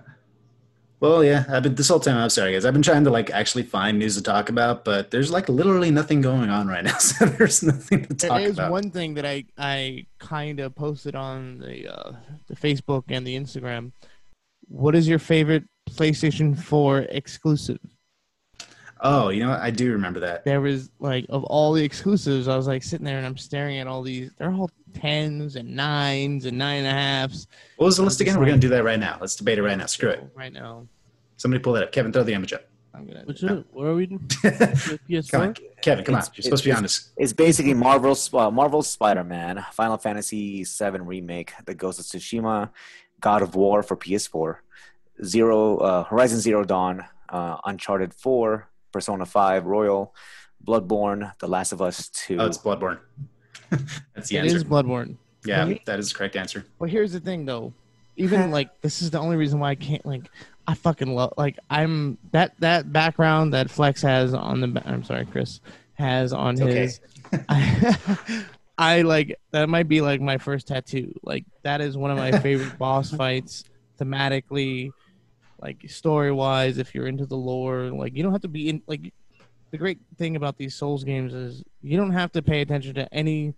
well, yeah. I've been this whole time. I'm sorry, guys. I've been trying to like actually find news to talk about, but there's like literally nothing going on right now. [laughs] So there's nothing to There talk is about. one thing that I I kind of posted on the uh, the Facebook and the Instagram. What is your favorite PlayStation 4 exclusive? Oh, you know what? I do remember that. There was like of all the exclusives, I was like sitting there and I'm staring at all these. They're all tens and nines and nine and a halves. What was the list again? We're gonna do that right now. Let's debate it right now. Screw it. Right now, Somebody pull that up. Kevin, throw the image up. I'm gonna. Which one? What are we doing? [laughs] PS4? on, Kevin. Come on. You're supposed to be honest. It's basically Marvel's uh, Marvel's Spider-Man, Final Fantasy VII remake, The Ghost of Tsushima, God of War for PS4, Zero uh, Horizon Zero Dawn, uh, Uncharted 4, Persona 5 Royal, Bloodborne, The Last of Us 2. Oh, it's Bloodborne. [laughs] That's the It answer. is Bloodborne. yeah, Right? that is the correct answer. Well, here's the thing, though. Even [laughs] like this is the only reason why I can't like. I fucking love like I'm that that background that Flex has on the. I'm sorry, Chris has on It's okay. his. I, [laughs] I like that might be like my first tattoo. Like that is one of my favorite boss fights thematically, like story wise. If you're into the lore, like you don't have to be in like. The great thing about these Souls games is you don't have to pay attention to any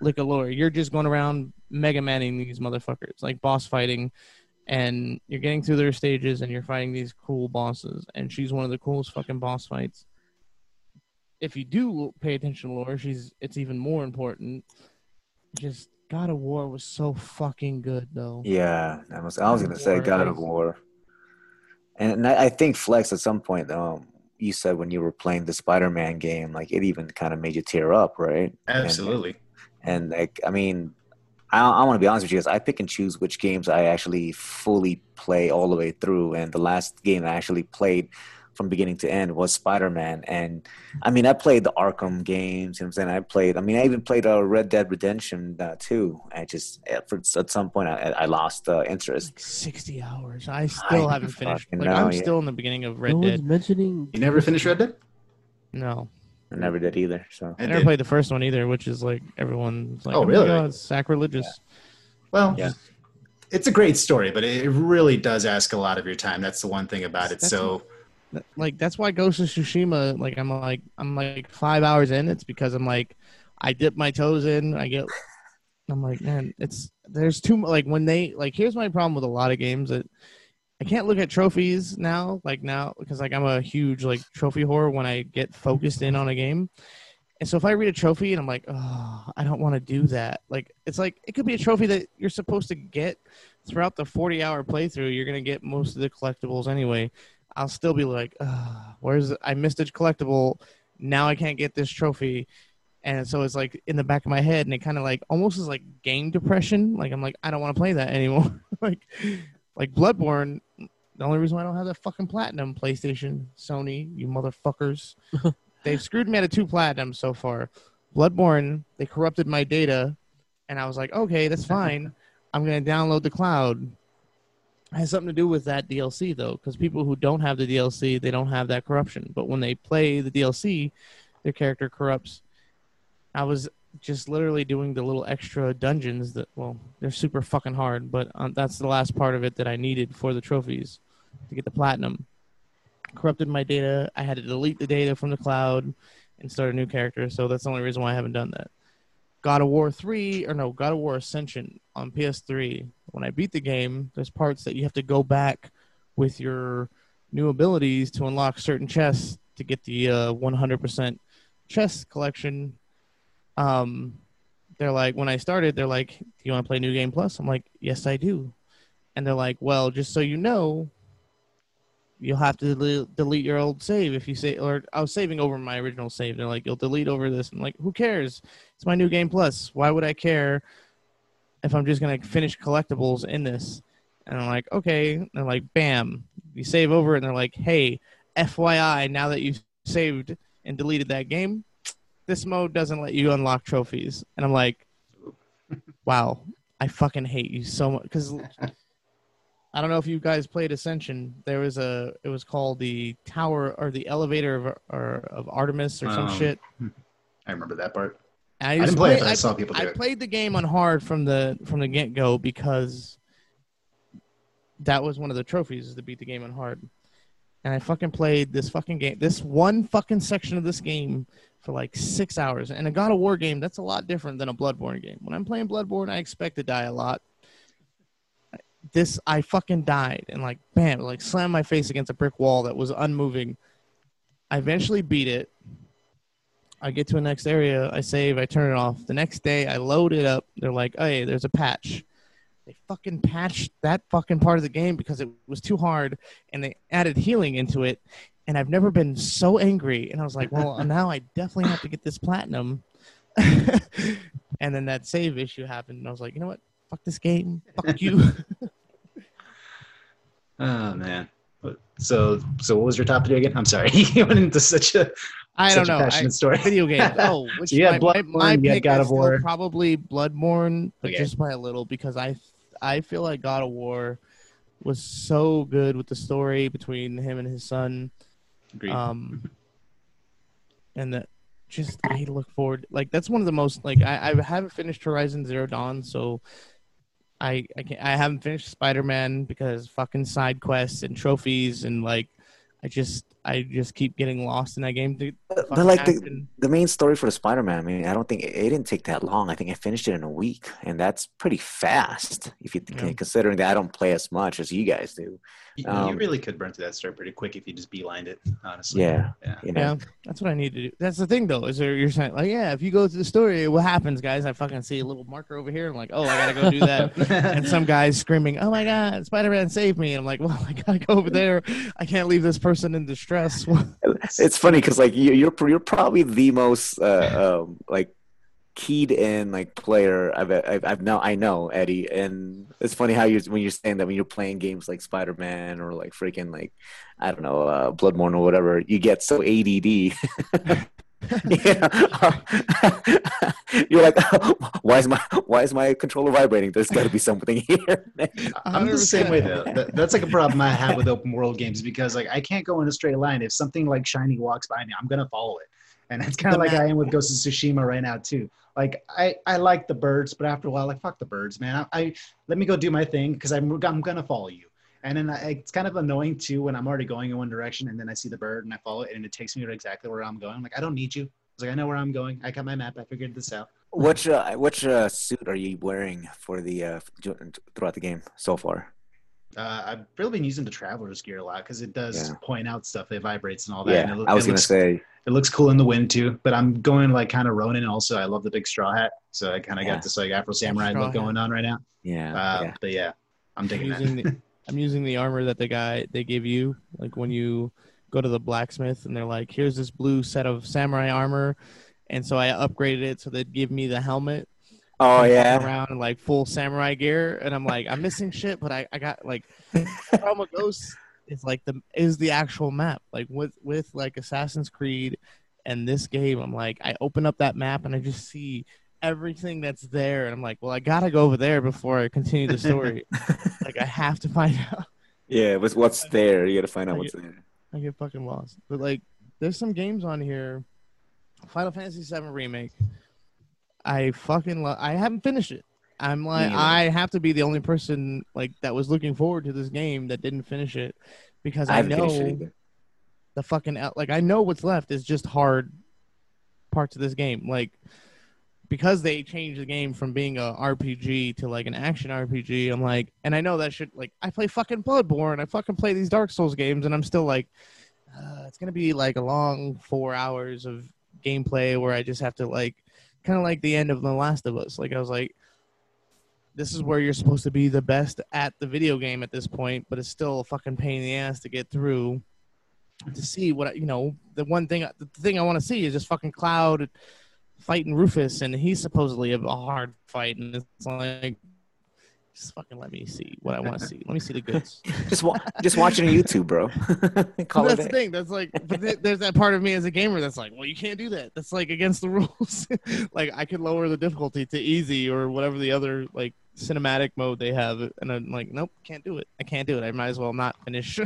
lick of lore. You're just going around mega manning these motherfuckers, like boss fighting, and you're getting through their stages and you're fighting these cool bosses. And she's one of the coolest fucking boss fights. If you do pay attention to lore, she's it's even more important. Just God of War was so fucking good though. Yeah, I was, I was going to say God of War. And, and I, I think Flex at some point, um, you said when you were playing the Spider-Man game, like it even kind of made you tear up, right? And- Absolutely. And like, I mean, I, I want to be honest with you guys. I pick and choose which games I actually fully play all the way through. And the last game I actually played from beginning to end was Spider-Man. And I mean, I played the Arkham games. You know what I'm saying? I played. I mean, I even played uh, Red Dead Redemption uh, too. I just at, for, at some point I, I lost uh, interest. Like sixty hours. I still I haven't finished. Like know, I'm yeah. still in the beginning of Red no Dead. mentioning. You never finished Red Dead? No. I never did either. So I I never did. played the first one either, which is like everyone's like, Oh, oh, really? God, it's sacrilegious. Well, Yeah. it's a great story, but it really does ask a lot of your time. That's the one thing about it. That's So Th- Like that's why Ghost of Tsushima, like I'm like I'm like five hours in. It's because I'm like I dip my toes in. I get. I'm like man, it's there's too like when they like here's my problem with a lot of games that I can't look at trophies now like now because like I'm a huge like trophy whore when I get focused in on a game. And so if I read a trophy and I'm like, oh, I don't want to do that. Like it's like it could be a trophy that you're supposed to get throughout the 40 hour playthrough. You're gonna get most of the collectibles anyway. I'll still be like, uh, where's I missed a collectible. Now I can't get this trophy. And so it's like in the back of my head, and it kind of like almost is like game depression. Like I'm like, I don't want to play that [laughs] anymore. like, like Bloodborne. The only reason why I don't have that fucking platinum PlayStation, Sony, you motherfuckers, [laughs] they've screwed me out of two platinums so far. Bloodborne, they corrupted my data, and I was like, okay, that's fine. [laughs] I'm gonna download the cloud. Has something to do with that DLC though, because people who don't have the DLC, they don't have that corruption. But when they play the DLC, their character corrupts. I was just literally doing the little extra dungeons that, well, they're super fucking hard, but um, that's the last part of it that I needed for the trophies to get the platinum. corrupted my data. I had to delete the data from the cloud and start a new character. So that's the only reason why I haven't done that. God of War 3 or no, God of War Ascension on PS3. When I beat the game, there's parts that you have to go back with your new abilities to unlock certain chests to get the uh, 100% chest collection. Um, they're like, when I started, they're like, "Do you want to play New Game Plus?" I'm like, "Yes, I do." And they're like, "Well, just so you know, you'll have to del- delete your old save if you say." Or I was saving over my original save. They're like, "You'll delete over this." I'm like, "Who cares? It's my New Game Plus. Why would I care if I'm just gonna finish collectibles in this?" And I'm like, "Okay." And they're like, "Bam." You save over, it, and they're like, "Hey, FYI, now that you've saved and deleted that game, this mode doesn't let you unlock trophies. And I'm like, [laughs] wow, I fucking hate you so much. Because I don't know if you guys played Ascension. There was a, it was called the Tower or the Elevator of, or, of Artemis or some Um, shit. [laughs] I remember that part. And I didn't to play it, but I saw people I played the game on hard from the from the get go because that was one of the trophies is to beat the game on hard. And I fucking played this fucking game, this one fucking section of this game for like six hours. And a God of War game, that's a lot different than a Bloodborne game. When I'm playing Bloodborne, I expect to die a lot. This I fucking died and like bam, like slammed my face against a brick wall that was unmoving. I eventually beat it. I get to a next area, I save, I turn it off. The next day, I load it up. They're like, "Hey, there's a patch." They fucking patched that fucking part of the game because it was too hard, and they added healing into it. And I've never been so angry. And I was like, "Well, now I definitely have to get this platinum." [laughs] and then that save issue happened, and I was like, "You know what? Fuck this game. Fuck [laughs] you." Oh man. So so what was your top three again? I'm sorry. [laughs] you went into such a I don't such a know. passionate I- story. video games. [laughs] Oh, which So you had my, my, Bloodborne, my you had pick God of War. probably Bloodborne, but Okay. just by a little because I I feel like God of War was so good with the story between him and his son. Agreed. Um, and that just I look forward like that's one of the most like I, I haven't finished Horizon Zero Dawn, so I I can't, I haven't finished Spider Man because fucking side quests and trophies and like I just I just keep getting lost in that game. The But like the, action- the main story for the Spider-Man, I mean, I don't think it, it didn't take that long. I think I finished it in a week, and that's pretty fast if you Yeah. considering that I don't play as much as you guys do. you, you um, really could burn through that story pretty quick if you just beelined it, honestly. Yeah, Yeah. you know. Yeah, that's what I need to do. That's the thing, though, is there, you're saying like, yeah, if you go through the story, what happens, guys? I fucking see a little marker over here. I'm like, oh, I gotta go do that. [laughs] and some guys screaming, "Oh my god, Spider-Man saved me!" And I'm like, well, [laughs] I gotta go over there. I can't leave this person in distress. [laughs] It's funny because like you, you're you're probably the most uh, um, like keyed in like player I've, I've I've know I know Eddie, and it's funny how you when you're saying that when you're playing games like Spider Man or like freaking like I don't know uh, Bloodborne or whatever, you get so ADD. [laughs] [laughs] Yeah. [laughs] You're like, [laughs] why is my why is my controller vibrating? There's got to be something here. I'm the same way though. That, that's like a problem I have with open world games because like I can't go in a straight line. If something like shiny walks by me, I'm gonna follow it, and it's kind of like map- I am with Ghost of Tsushima right now too. Like I I like the birds, but after a while, like fuck the birds, man. I, I let me go do my thing because I'm I'm gonna follow you. And then I, it's kind of annoying too when I'm already going in one direction and then I see the bird and I follow it and it takes me to exactly where I'm going. I'm like, I don't need you. It's like I know where I'm going. I got my map. I figured this out. Which uh, which uh, suit are you wearing for the uh, throughout the game so far? Uh, I've really been using the traveler's gear a lot because it does Yeah. point out stuff. It vibrates and all that. and Yeah, it, loo- I was gonna looks, say it looks cool in the wind too. But I'm going like kind of Ronin. Also, I love the big straw hat, so I kind of Yeah. got this like Afro samurai Straw look hat. going on right now. yeah, Uh, yeah. But yeah, I'm I'm digging using that. the [laughs] I'm using the armor that the guy they give you, like when you go to the blacksmith and they're like, "Here's this blue set of samurai armor," and so I upgraded it so they'd give me the helmet. Oh yeah, around in like full samurai gear, and I'm like, I'm missing shit, but I, I got like Trauma Ghost is like the is the actual map. Like with with like Assassin's Creed and this game, I'm like, I open up that map and I just see everything that's there, and I'm like, well, I gotta go over there before I continue the story. [laughs] like I have to find [laughs] out. yeah. But what's there? You gotta find out I what's there. I get fucking lost. But like, there's some games on here. Final Fantasy VII remake. I fucking love. I haven't finished it. I'm like, neither. I have to be the only person like that was looking forward to this game that didn't finish it because I I, know finished it either. the fucking like I know what's left is just hard parts of this game. Like because they changed the game from being a RPG to like an action RPG, I'm like, and I know that should like I play fucking Bloodborne, I fucking play these Dark Souls games, and I'm still like, uh, it's gonna be like a long four hours of gameplay where I just have to like, kind of like the end of The Last of Us. Like I was like, this is where you're supposed to be the best at the video game at this point, but it's still a fucking pain in the ass to get through. To see what you know, the one thing, the thing I want to see is just fucking Cloud fighting Rufus, and he's supposedly a, a hard fight, and it's like, just fucking let me see what I want to see. Let me see the goods. [laughs] Just wa- just watching YouTube, bro. [laughs] Call But it that's the thing. That's like, but th- there's that part of me as a gamer that's like, well, you can't do that. That's like against the rules. [laughs] like, I could lower the difficulty to easy or whatever the other like cinematic mode they have, and I'm like, nope, can't do it. I can't do it. I might as well not finish.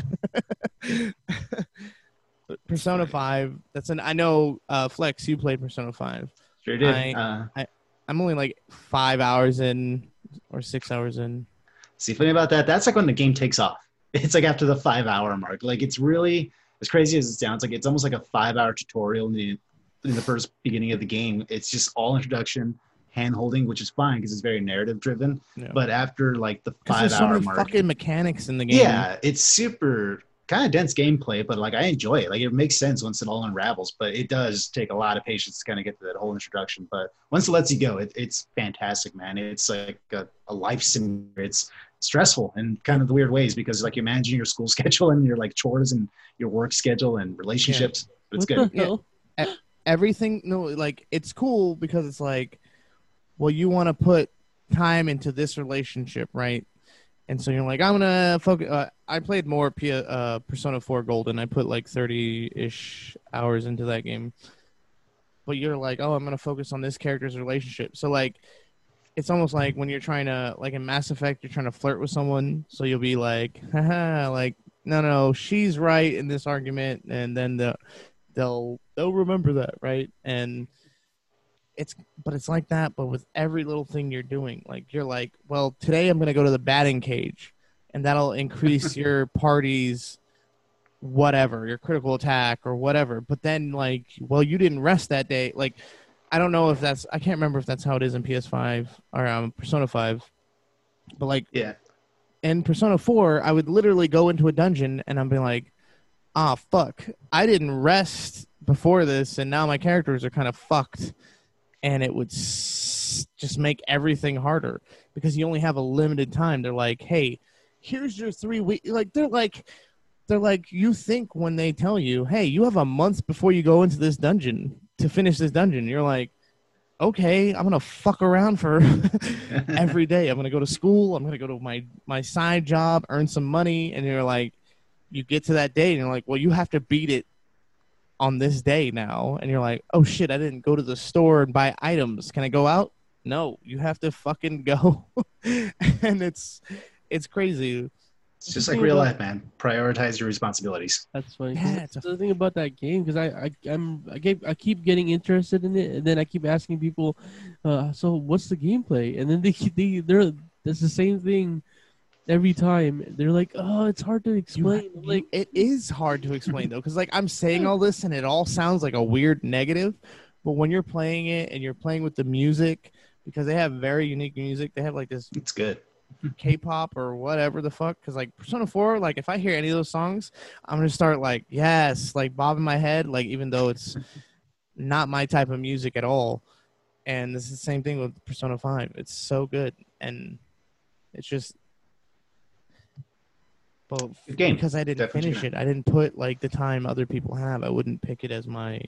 Persona Five. That's an. I know, uh, Flex, you played Persona Five. Sure did. I- uh, I'm only like five hours in or six hours in. See, funny about that, that's like when the game takes off. [laughs] It's like after the five hour mark. Like it's really as crazy as it sounds. Like it's almost like a five hour tutorial in the in the first beginning of the game. It's just all introduction, hand holding, which is fine because it's very narrative driven. Yeah. But after like the five there's so hour many mark, fucking mechanics in the game. yeah, it's super kind of dense gameplay, but like I enjoy it. Like it makes sense once it all unravels, but it does take a lot of patience to kind of get to that whole introduction. But once it lets you go, it, it's fantastic, man. It's like a, a life simulator. It's stressful in kind of the weird ways because like you're managing your school [laughs] schedule and your like chores and your work schedule and relationships. But it's what good. Yeah. everything no like it's cool because it's like well you want to put time into this relationship right and so you're like i'm gonna focus uh, i played more P- uh, persona 4 golden i put like 30-ish hours into that game. But you're like oh i'm gonna focus on this character's relationship. So like it's almost like when you're trying to like in mass effect you're trying to flirt with someone. So you'll be like haha like no no she's right in this argument. And then the they'll they'll remember that right? And it's but it's like that but with every little thing you're doing like you're like well today i'm going to go to the batting cage and that'll increase [laughs] your party's whatever your critical attack or whatever but then like well you didn't rest that day like i don't know if that's i can't remember if that's how it is in ps5 or um, persona 5 but like Yeah. in Persona 4, I would literally go into a dungeon and I'd be like, ah, fuck. I didn't rest before this, and now my characters are kind of fucked. And it would s- just make everything harder because you only have a limited time. They're like, hey, here's your three week. Like, they're like, they're like, you think when they tell you, hey, you have a month before you go into this dungeon to finish this dungeon. You're like, okay, I'm gonna fuck around for [laughs] every day. I'm gonna go to school. I'm gonna go to my my side job, earn some money, and you're like, you get to that day, and you're like, well, you have to beat it on this day now, and you're like, oh shit, I didn't go to the store and buy items. Can I go out? No, you have to fucking go, [laughs] and it's it's crazy. It's just like real life, man. Prioritize your responsibilities. That's funny. Yeah, that's it's a- the thing about that game because I, I I'm I keep I keep getting interested in it and then I keep asking people, uh, so what's the gameplay? And then they [laughs] they they're it's the same thing every time. They're like, oh, it's hard to explain. you- I'm like, it is hard to explain though, because like I'm saying all this and it all sounds like a weird negative, but when you're playing it and you're playing with the music, because they have very unique music, they have like this It's good. K-pop or whatever the fuck. Because like Persona Four, like if I hear any of those songs, I'm gonna start like yes, like bobbing my head, like even though it's not my type of music at all. And this is the same thing with Persona Five. It's so good, and it's just. But Good game. because I didn't Definitely finish good. it, I didn't put like the time other people have. I wouldn't pick it as my.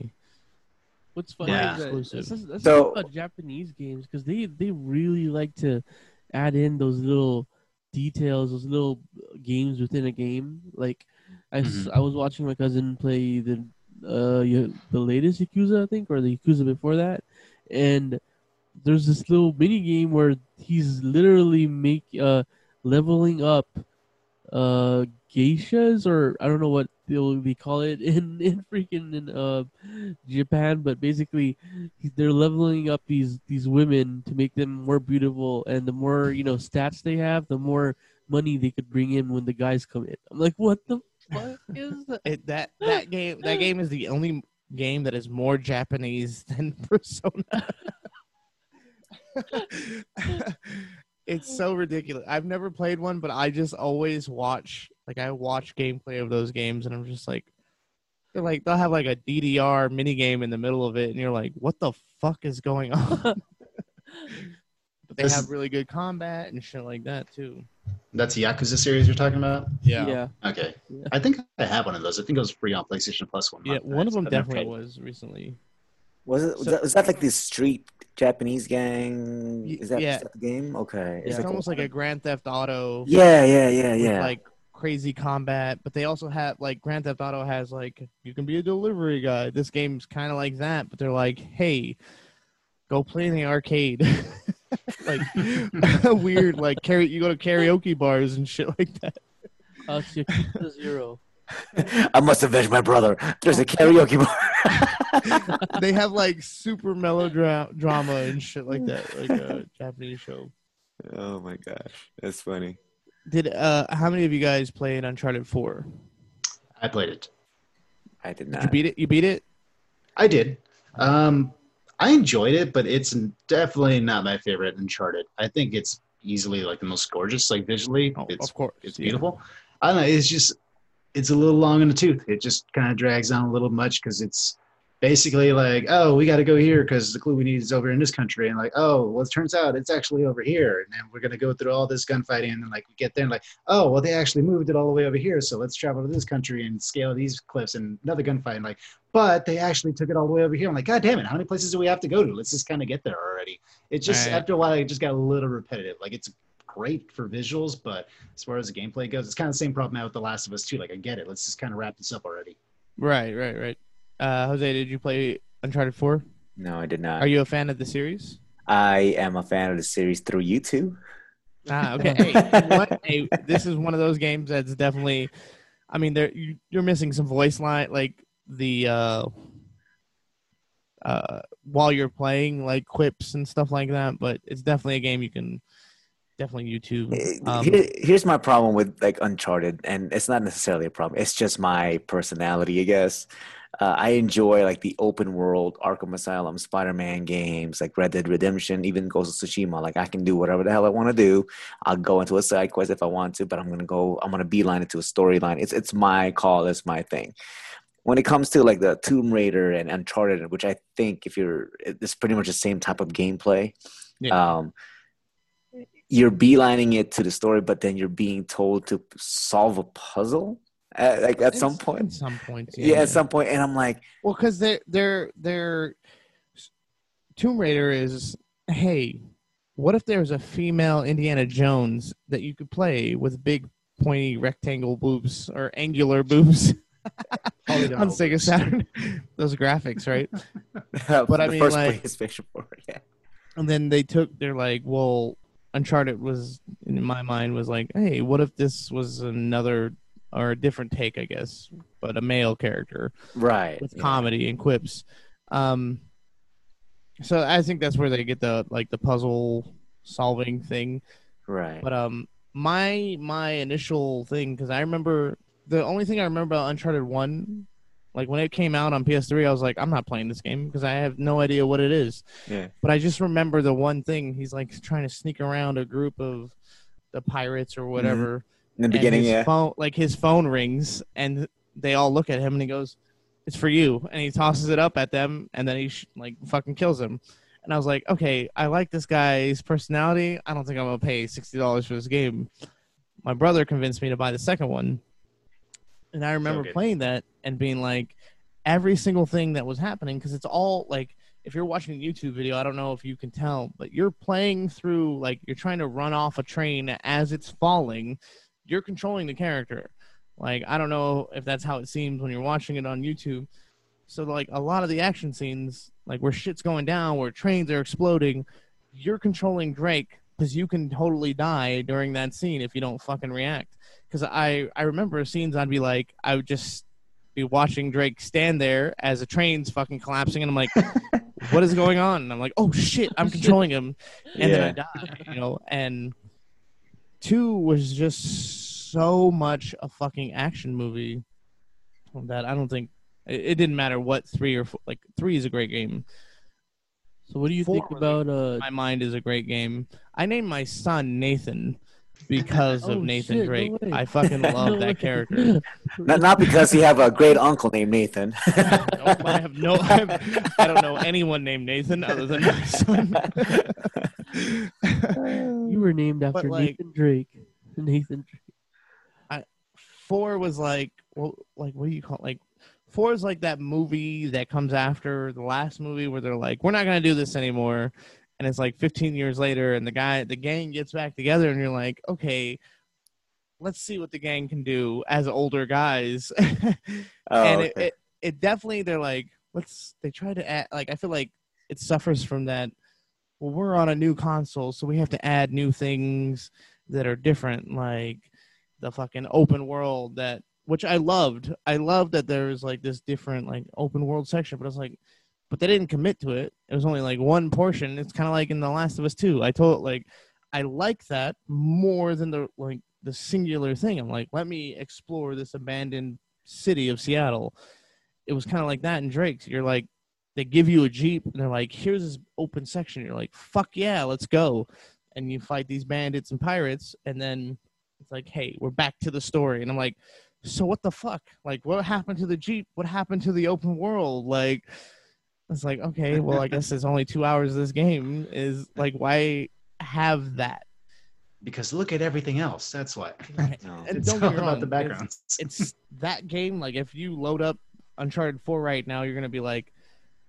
What's funny Yeah. is that Exclusive. that's, that's So- about Japanese games because they they really like to add in those little details, those little games within a game. Like I, s- Mhm. I was watching my cousin play the uh Ya- the latest Yakuza I think or the Yakuza before that, and there's this little mini game where he's literally make uh leveling up uh geishas or I don't know what they'll they call it [laughs] in in freaking in uh Japan, but basically they're leveling up these these women to make them more beautiful, and the more you know stats they have, the more money they could bring in when the guys come in. I'm like, what the fuck [laughs] is that? It, that that game that game is the only game that is more Japanese than [laughs] Persona. It's so ridiculous. I've never played one, but I just always watch like I watch gameplay of those games, and I'm just like, they're like they'll have like a DDR mini game in the middle of it, and you're like, what the fuck is going on? [laughs] but they This have really good combat and shit like that too. That's the Yakuza series you're talking about. Yeah. Yeah. Okay, Yeah. I think I have one of those. I think it was free on PlayStation Plus one yeah. One of them I've definitely was recently. Was it? Was, So- that, was that like this street Japanese gang? Is that, yeah. is that the game? Okay. Yeah. It's almost like a Grand Theft Auto. Yeah, yeah, yeah, yeah. like crazy combat, but they also have like Grand Theft Auto has like you can be a delivery guy. This game's kind of like that, but they're like, hey, go play in the arcade. [laughs] like [laughs] weird, like carry you go to karaoke bars and shit like that. Uh, it's Yakuza Zero. [laughs] I must avenge my brother. There's a karaoke bar. [laughs] They have like super melodrama drama and shit like that, like a [laughs] Japanese show. oh my gosh, that's funny. Did uh how many of you guys played Uncharted Four? I played it. I did Did not. you beat it? You beat it? I did. Um, I enjoyed it, but it's definitely not my favorite Uncharted. I think it's easily like the most gorgeous, like visually. Oh, it's of course. it's yeah. beautiful. I don't know. It's just it's a little long in the tooth. It just kind of drags on a little much because it's basically like, oh, we got to go here because the clue we need is over in this country, and like, oh, well, it turns out it's actually over here, and then we're gonna go through all this gunfighting, and then like we get there and like, oh, well, they actually moved it all the way over here, so let's travel to this country and scale these cliffs and another gunfight, and like, but they actually took it all the way over here. I'm like, god damn it, how many places do we have to go to? Let's just kind of get there already. It just Right. after a while, it just got a little repetitive. Like it's great for visuals, but as far as the gameplay goes, it's kind of the same problem had with The Last of Us too. Like I get it. Let's just kind of wrap this up already. Right, right, right. Uh, Jose, did you play Uncharted Four? No, I did not. Are you a fan of the series? I am a fan of the series through YouTube. Ah, okay. [laughs] hey, what? Hey, this is one of those games that's definitely. I mean, there you, you're missing some voice line, like the uh, uh, while you're playing, like quips and stuff like that. But it's definitely a game you can definitely YouTube. Um, Here, here's my problem with like Uncharted, and it's not necessarily a problem. It's just my personality, I guess. Uh, I enjoy like the open world Arkham Asylum, Spider-Man games, like Red Dead Redemption, even Ghost of Tsushima. Like I can do whatever the hell I want to do. I'll go into a side quest if I want to, but I'm gonna go. I'm gonna beeline it to a storyline. It's it's my call. It's my thing. When it comes to like the Tomb Raider and Uncharted, which I think if you're, it's pretty much the same type of gameplay. Yeah. Um, you're beelining it to the story, but then you're being told to solve a puzzle at, like at some At point. some point, Yeah, at some point, and I'm like, Well, because they're they're they're Tomb Raider is hey, what if there's a female Indiana Jones that you could play with big pointy rectangle boobs or angular boobs [laughs] on Sega. Saturn? [laughs] Those graphics, right? [laughs] but I mean, first like- PlayStation 4, yeah. And then they took they're like, well, Uncharted was in my mind was like, hey, what if this was another or a different take, I guess, but a male character. right with yeah. comedy and quips. Um, so I think that's where they get the like the puzzle solving thing. right But um, my my initial thing because I remember the only thing I remember about Uncharted One, like when it came out on PS3, I was like, I'm not playing this game because I have no idea what it is. yeah But I just remember the one thing he's like trying to sneak around a group of the pirates or whatever in the beginning his yeah. phone like his phone rings and they all look at him and he goes it's for you. And he tosses it up at them and then he sh- like fucking kills him. And i was like okay i like this guy's personality. I don't think i'm gonna pay $60 for this game. My brother convinced me to buy the second one. And i remember good. playing that and being like every single thing that was happening because it's all like if you're watching a YouTube video, I don't know if you can tell, but you're playing through like you're trying to run off a train as it's falling. You're controlling the character. Like I don't know if that's how it seems when you're watching it on YouTube. So like a lot of the action scenes, like where shit's going down, where trains are exploding, you're controlling Drake because you can totally die during that scene if you don't fucking react. Because I I remember scenes I'd be like I would just be watching Drake stand there as a train's fucking collapsing, and I'm like, [laughs] what is going on? And I'm like, oh shit, I'm [laughs] controlling him, and then I die, you know. And two was just so much a fucking action movie that I don't think it, it didn't matter what three or four, like three is a great game. So what do you think about uh? My mind is a great game. I named my son Nathan because Oh, of Nathan shit, Drake. way. I fucking [laughs] love No way. that character. [laughs] Not, not because he have a great uncle named Nathan. [laughs] Nope, I have no. I, have, I don't know anyone named Nathan other than my son. You oh. were named after like- Nathan Drake. Nathan Drake. four was like well like what do you call it? like four is like that movie that comes after the last movie where they're like we're not gonna do this anymore and it's like 15 years later and the guy the gang gets back together and you're like okay let's see what the gang can do as older guys [laughs] Oh, and it, it, it definitely they're like let's they try to add like i feel like it suffers from that well we're on a new console so we have to add new things that are different like the fucking open world that which i loved. I loved that there was like this different like open world section but i was like but they didn't commit to it. It was only like one portion. It's kind of like in the last of us 2 i told like i like that more than the like the singular thing. I'm like let me explore this abandoned city of Seattle. It was kind of like that in Drake's. You're like, they give you a Jeep and they're like, here's this open section. You're like, fuck yeah, let's go. And you fight these bandits and pirates. And then it's like, hey, we're back to the story. And I'm like, so what the fuck? Like, what happened to the Jeep? What happened to the open world? Like, it's like, okay, well, I guess [laughs] it's only two hours of this game. Is like, why have that? Because look at everything else. That's what. [laughs] No. And It's don't all get me about wrong, the it's- it's that game. Like if you load up Uncharted Four right now, you're gonna be like,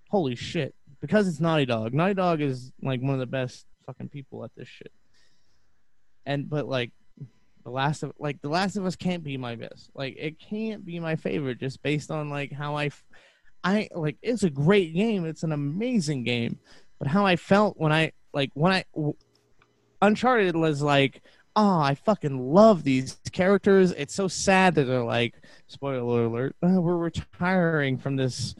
"Holy shit!" Because it's Naughty Dog. Naughty Dog is like one of the best fucking people at this shit. And but like, the last of like the Last of Us can't be my best. Like it can't be my favorite just based on like how I, I like it's a great game. It's an amazing game, but how I felt when I like when I Uncharted was like oh, I fucking love these characters. It's so sad that they're like, spoiler alert, oh, we're retiring from this.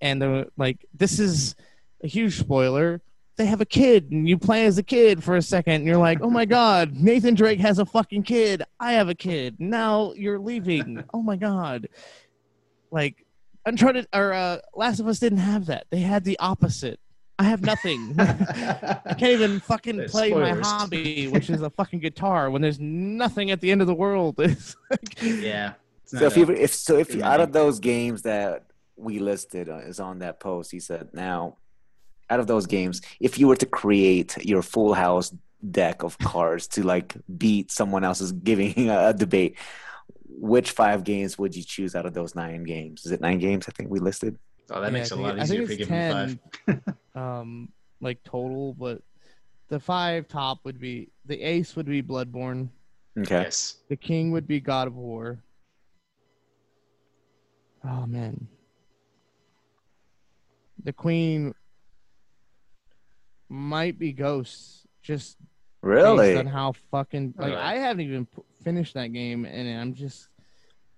And they're like, this is a huge spoiler. They have a kid, and you play as a kid for a second, and you're like, oh my God, Nathan Drake has a fucking kid. I have a kid. Now you're leaving. [laughs] Oh my God. Like, Uncharted or uh, Last of Us didn't have that. They had the opposite. I have nothing. [laughs] I can't even fucking There's play my hobby, which is a fucking guitar, when there's nothing at the end of the world. [laughs] It's like, yeah. It's So if you a- if so if you, out of those games that we listed uh, is on that post, he said now out of those games, if you were to create your full house deck of cards to like beat someone else's giving [laughs] a, debate, which five games would you choose out of those nine games? Is it nine games? I think we listed. oh, that Yeah, makes it a think lot I easier think if you it's give me five. 10, [laughs] um, like total, but the five top would be the ace would be Bloodborne, Okay. Yes. the king would be God of War. Oh man, the queen might be Ghosts, just Really? based on how fucking like Alright. I haven't even p- finished that game, and I'm just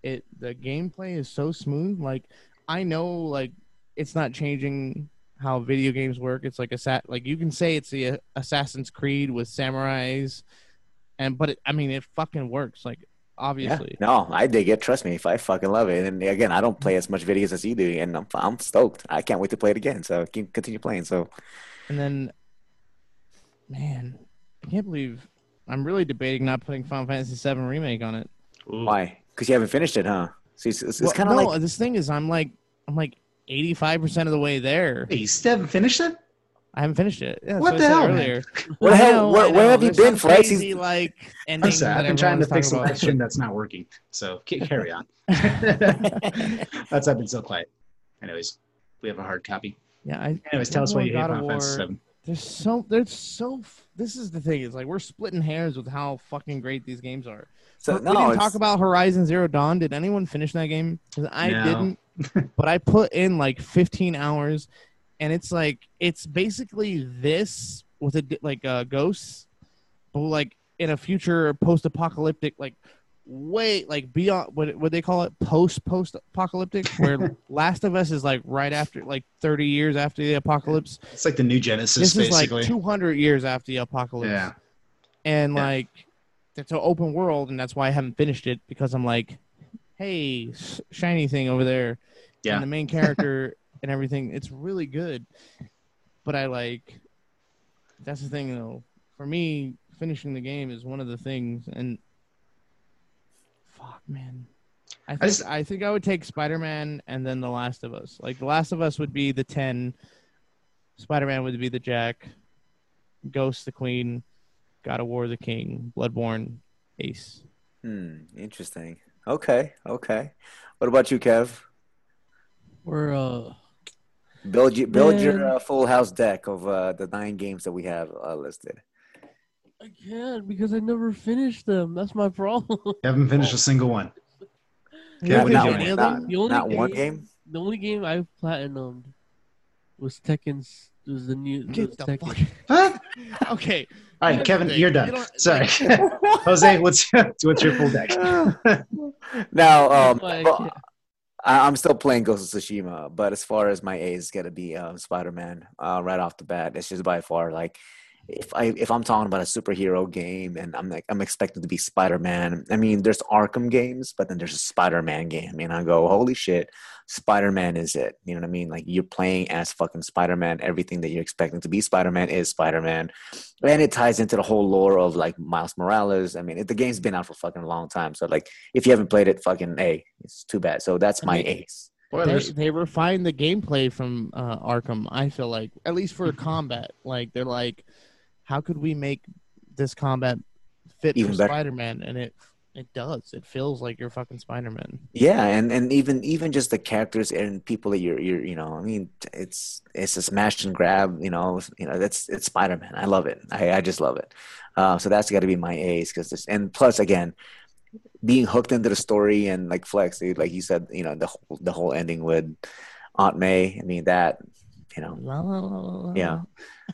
it. The gameplay is so smooth. Like I know, like it's not changing how video games work. It's like a sat like you can say it's the uh, Assassin's Creed with samurais, and but it, I mean it fucking works. Like Yeah. obviously, No, I dig it. Trust me, if I fucking love it. And again, I don't play as much videos as you do, and I'm I'm stoked. I can't wait to play it again. So keep continue playing. So and then man, I can't believe I'm really debating not putting Final Fantasy VII remake on it. Why? Because you haven't finished it, huh? So it's, it's, Well, kind of no, like this thing is I'm like I'm like 85 percent of the way there. Hey, you still haven't finished it? I haven't finished it. Yeah, What that's the I said hell, man? Earlier. [laughs] What hell? know, Where- where have you been, Flex? Crazy, He's- like I'm endings sorry. I've been trying to fix a talking question that's not working. So [laughs] carry on. [laughs] that's I've been so quiet. Anyways, we have a hard copy. Yeah, I, Anyways, tell us why you hate God Final Fantasy War- Seven. There's so there's so this is the thing. It's like we're splitting hairs with how fucking great these games are. so we no. didn't it's- talk about Horizon Zero Dawn. Did anyone finish that game? 'Cause I No. didn't, but I put in like 15 hours, and it's like it's basically this with a like uh, ghosts, but like in a future post-apocalyptic like way like beyond what what they call it post post apocalyptic [laughs] where Last of Us is like right after like 30 years after the apocalypse. It's like the new Genesis, This is like 200 years after the apocalypse yeah. and Yeah. like it's an open world, and that's why I haven't finished it because I'm like, hey, shiny thing over there, Yeah. and the main character [laughs] and everything. It's really good, but I like. That's the thing, though. For me, finishing the game is one of the things, and fuck, man. I think I, just- think I would take Spider Man and then The Last of Us. Like The Last of Us would be the ten, Spider Man would be the Jack, Ghost the Queen, God of War the King, Bloodborne, Ace. Hmm, interesting. Okay, okay. What about you, Kev? We're uh, Build you build Man. your uh, full house deck of uh, the nine games that we have uh, listed. I can't because I never finished them. That's my problem. haven't finished a single one. [laughs] Yeah, haven't not one- not- The only Not one game- game. the only game I platinumed was Tekken's. Was the new was Get the Tekken. fuck. [laughs] What? Okay. All right, Kevin, the you're done. You Sorry, [laughs] Jose. What's what's your full deck? Now, um, Why I I'm still playing Ghost of Tsushima, but as far as my A is gonna be um, Spider Man uh, right off the bat. It's just by far like if I if I'm talking about a superhero game and I'm like I'm expected to be Spider Man. I mean, there's Arkham games, but then there's a Spider Man game, and I go, holy shit, Spider Man is it? You know what I mean? Like you're playing as fucking Spider Man. Everything that you're expecting to be Spider Man is Spider Man, and it ties into the whole lore of like Miles Morales. I mean, it, the game's been out for fucking a long time, so like if you haven't played it, fucking hey, it's too bad. So that's I my mean, ace. They, they refined the gameplay from uh, Arkham. I feel like, at least for combat, like they're like, how could we make this combat fit Even for better. Spider-Man? And it it does. It feels like you're fucking Spider-Man. Yeah, and and even even just the characters and people that you're you're you know, I mean, it's it's a smash and grab, you know, you know, that's it's Spider Man. I love it. I I just love it. Uh, so that's got to be my ace because this and plus again, being hooked into the story and like Flex, dude, like you said, you know, the whole the whole ending with Aunt May. I mean that, you know, Yeah.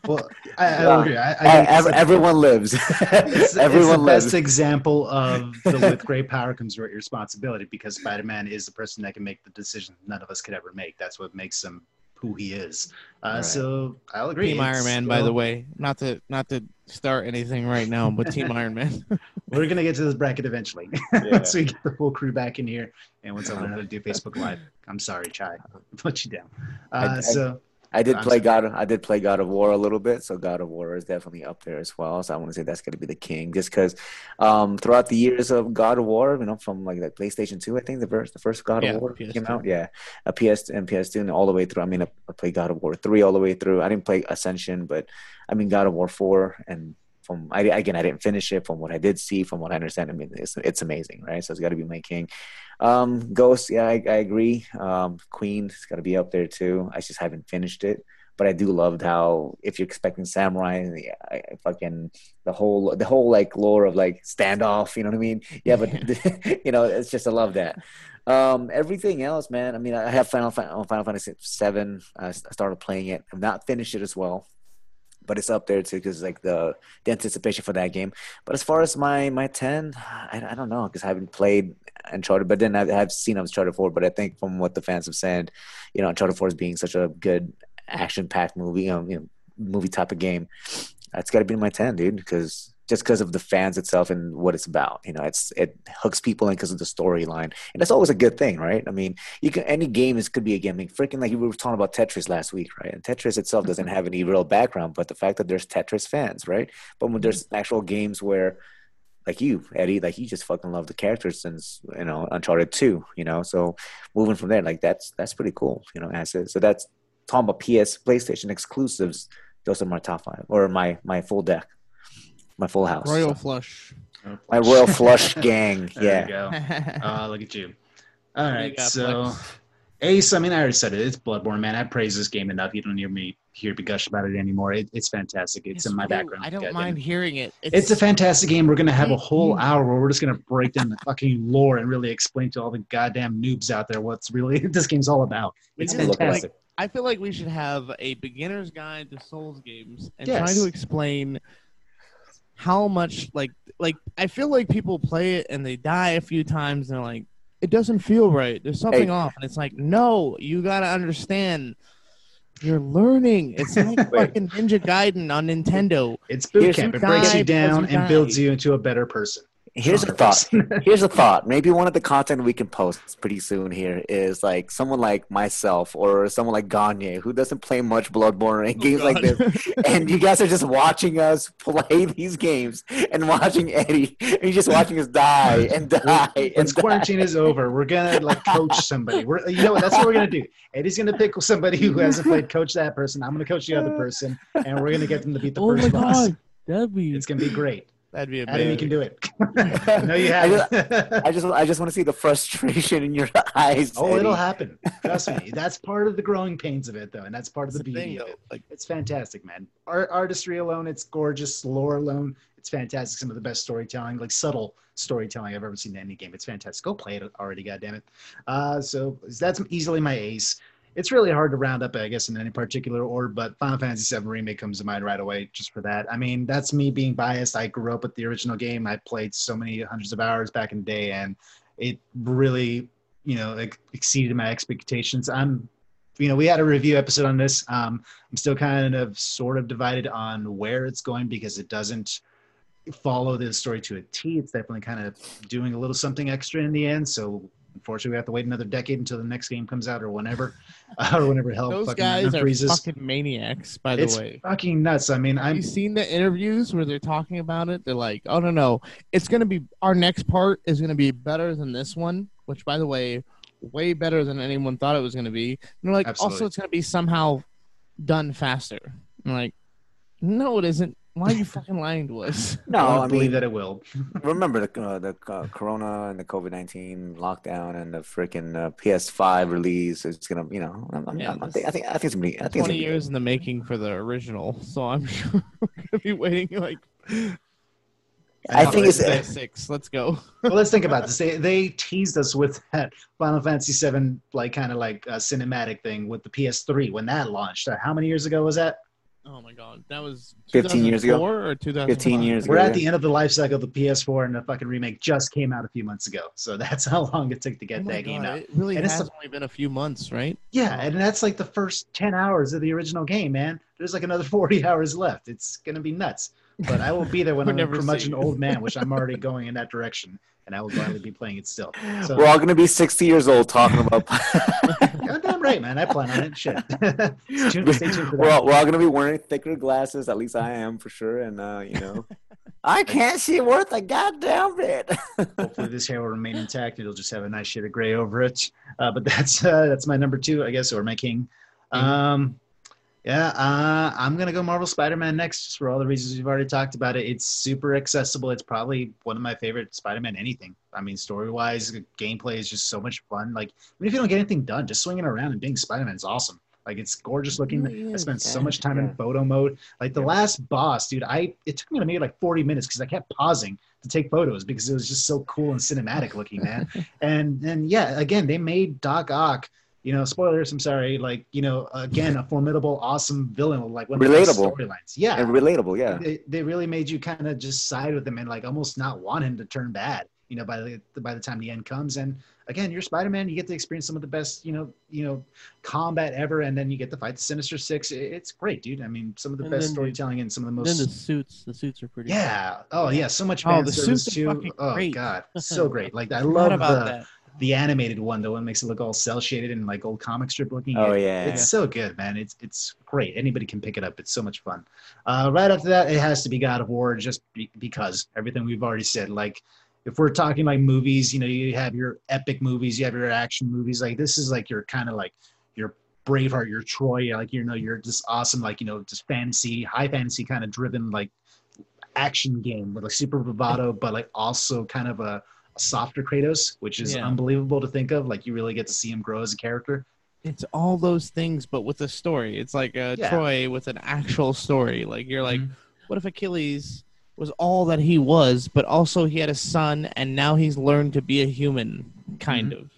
Well, I, I Yeah. agree. I, I think it's everyone lives. [laughs] [laughs] it's, everyone it's the lives. best example of the with great power comes great responsibility because Spider-Man is the person that can make the decisions none of us could ever make. That's what makes him who he is. Uh, Right. So I'll agree. Team It's Iron Man, by the way. Not to not to start anything right now, but Team Iron Man. [laughs] We're gonna get to this bracket eventually. Yeah. once we get the full crew back in here, and once I learn how to do Facebook Live. I'm sorry, Chai, I put you down. I- Uh, I- so I did I'm play sorry. God. I did play God of War a little bit, so God of War is definitely up there as well. So I want to say that's going to be the king, just because um, throughout the years of God of War, you know, from like that PlayStation Two, I think the first the first God Yeah, of War came PS2. out, yeah, a PS and PS2, and all the way through. I mean, I, I played God of War three all the way through. I didn't play Ascension, but I mean God of War four, and from I again I didn't finish it. From what I did see, from what I understand, I mean it's it's amazing, right? So it's got to be my king. Um, Ghost, yeah, I, I agree. Um, Queen, it's got to be up there too. I just haven't finished it but I do loved how if you're expecting samurai, yeah, I, I fucking the whole the whole like lore of like standoff, you know what I mean? Yeah, but [laughs] you know, it's just I love that. Um, everything else, man. I mean, I have Final Final, Final Fantasy Seven. I started playing it. I've not finished it as well, but it's up there too because like the the anticipation for that game. But as far as my my ten, I, I don't know because I haven't played Uncharted, but then I, I've seen Uncharted Four. But I think from what the fans have said, you know, Uncharted Four is being such a good action packed movie, um, you know, movie type of game. That's got to be in my ten, dude, because just because of the fans itself and what it's about, you know, it's it hooks people in because of the storyline, and that's always a good thing, right? I mean, you can any game is could be a game. I mean, freaking like we were talking about Tetris last week, right? And Tetris itself doesn't have any real background, but the fact that there's Tetris fans, right? But when there's actual games where like you, Eddie, like you just fucking love the characters since you know Uncharted Two, you know. So moving from there, like that's that's pretty cool, you know. As it, so that's talking about PS PlayStation exclusives. Those are my top five or my my full deck, my full house, Royal Flush. my Royal Flush gang. [laughs] there yeah, you go. uh, [laughs] Oh, look at you. All What do you right, got, so Flex? Ace. I mean, I already said it. It's Bloodborne, man. I praise this game enough. You don't hear me hear me gush about it anymore. It, it's fantastic. It's, in my background. I don't mind hearing it. It's a fantastic game. We're gonna have a whole hour where we're just gonna break down the fucking lore and really explain to all the goddamn noobs out there what's really [laughs] this game's all about. It's like, fantastic. I feel like we should have a beginner's guide to Souls games and Yes. try to explain how much like like I feel like people play it and they die a few times and they're like it doesn't feel right. There's something Hey. off and it's like no, you got to understand You're learning. It's [laughs] like Wait. fucking Ninja Gaiden on Nintendo. It's boot camp. It breaks you down and builds you into a better person. Here's a thought. [laughs] Here's a thought. Maybe one of the content we can post pretty soon here is like someone like myself or someone like Gagne who doesn't play much Bloodborne and oh, games like this, [laughs] and you guys are just watching us play these games and watching Eddie, and [laughs] you're just watching us die and die and Once die. quarantine is over, we're gonna like coach somebody. We're you know what? That's what we're gonna do. Eddie's gonna pick somebody who hasn't played, coach that person. I'm gonna coach the other person, and we're gonna get them to beat the oh my first boss. god, that'd be. It's gonna be great. That'd be a Adam, you can do it. no, you I [laughs] just- haven't. I just, I just want to see the frustration in your [laughs] eyes. oh, Eddie. it'll happen. Trust me. That's part of the growing pains of it, though, and that's part of the the beauty thing, of it. Like, It's fantastic, man. Art, artistry alone, it's gorgeous. Lore alone, it's fantastic. Some of the best storytelling, like subtle storytelling I've ever seen in any game. It's fantastic. Go play it already, goddammit. Uh, so that's easily my ace. It's really hard to round up, I guess, in any particular order, but Final Fantasy VII Remake comes to mind right away just for that. I mean, that's me being biased. I grew up with the original game. I played so many hundreds of hours back in the day, and it really, you know, ex- exceeded my expectations. I'm you know, we had a review episode on this. Um, I'm still kind of sort of divided on where it's going because it doesn't follow the story to a T. It's definitely kind of doing a little something extra in the end. So unfortunately, we have to wait another decade until the next game comes out or whenever, [laughs] or whenever hell those fucking guys are freezes. fucking maniacs, by the it's way. fucking nuts. I mean, I've seen the interviews where they're talking about it? They're like, "Oh no, no, it's gonna be our next part is gonna be better than this one." Which, by the way, way better than anyone thought it was gonna be. And they're like, Absolutely. also, it's gonna be somehow done faster. I'm like, no, it isn't. Why are you fucking lying to us? [laughs] No, I don't I believe mean, that it will. [laughs] remember the uh, the uh, Corona and the COVID nineteen lockdown and the freaking uh, PS5 release. It's gonna, you know, I'm, I'm, Yeah, I'm, I think I think I think it's gonna be. I think it's Twenty gonna be years in the making for the original, so I'm [laughs] sure we're gonna be waiting like. I think it's- Day six. Let's go. well, let's think about this. They they teased us with that Final Fantasy VII like kind of like uh, cinematic thing with the PS3 when that launched. Uh, how many years ago was that? Oh my god, that was 15 years ago? or 2005? 15 years ago. We're yeah. at the end of the life cycle of the PS4, and the fucking remake just came out a few months ago. So [laughs] that's how long it took to get Oh my that game out. It really And it's has the- only been a few months, right? Yeah, and that's like the first 10 hours of the original game, man. There's like another 40 [laughs] hours left. It's going to be nuts. But I will be there when I'm a never curmudgeon old man, which I'm already [laughs] going in that direction, and I will gladly be playing it still. So, We're all gonna be 60 years old talking about. [laughs] [laughs] goddamn right, man. I plan on it. Shit. stay, tuned, stay tuned for we're, that. all, we're all gonna be wearing thicker glasses. At least I am for sure. And uh, you know, I can't see worth a goddamn bit. Hopefully, this hair will remain intact. It'll just have a nice shade of gray over it. Uh, but that's uh, that's my number two, I guess, or my king. Um, yeah, uh, I'm gonna go Marvel Spider-Man next, just for all the reasons we've already talked about it. It's super accessible. It's probably one of my favorite Spider-Man anything. I mean, story-wise, gameplay is just so much fun. Like, even if you don't get anything done, just swinging around and being Spider-Man is awesome. Like, it's gorgeous looking. really I is, spent so much time in photo mode. Like the Yeah. last boss, dude. I it took me maybe like 40 minutes because I kept pausing to take photos because it was just so cool and cinematic looking, man. [laughs] and and yeah, again, they made Doc Ock. You know, spoilers. I'm sorry. Like, you know, again, a formidable, awesome villain. Like one of the Relatable. storylines. Yeah, and relatable, yeah. they, they really made you kind of just side with him and like almost not want him to turn bad. You know, by the by the time the end comes, and again, you're Spider-Man. You get to experience some of the best, you know, you know, combat ever, and then you get to fight the Sinister Six. It's great, dude. I mean, some of the And best then the- storytelling and some of the most. then most the suits, the suits are pretty. yeah. Oh yeah, so much Oh, the suits are too. fucking Oh great. god, so [laughs] great. Like I love about the that. The animated one. The one that makes it look all cel shaded and like old comic strip looking. Oh It- yeah. it's so good, man. It's it's great. Anybody can pick it up. It's so much fun. Uh, right after that, it has to be God of War, just be, because everything we've already said. Like, if we're talking like movies, you know, you have your epic movies, you have your action movies. Like this is like your kind of like your Braveheart, your Troy. Like you know, you're just awesome. Like you know, just fantasy, high fantasy kind of driven like action game with like super bravado, but like also kind of a softer Kratos, which is Yeah. unbelievable to think of. Like you really get to see him grow as a character. It's all those things, but with a story. It's like a Yeah. Troy with an actual story. Like you're like, Mhm. what if Achilles was all that he was, but also he had a son, and now he's learned to be a human, kind of.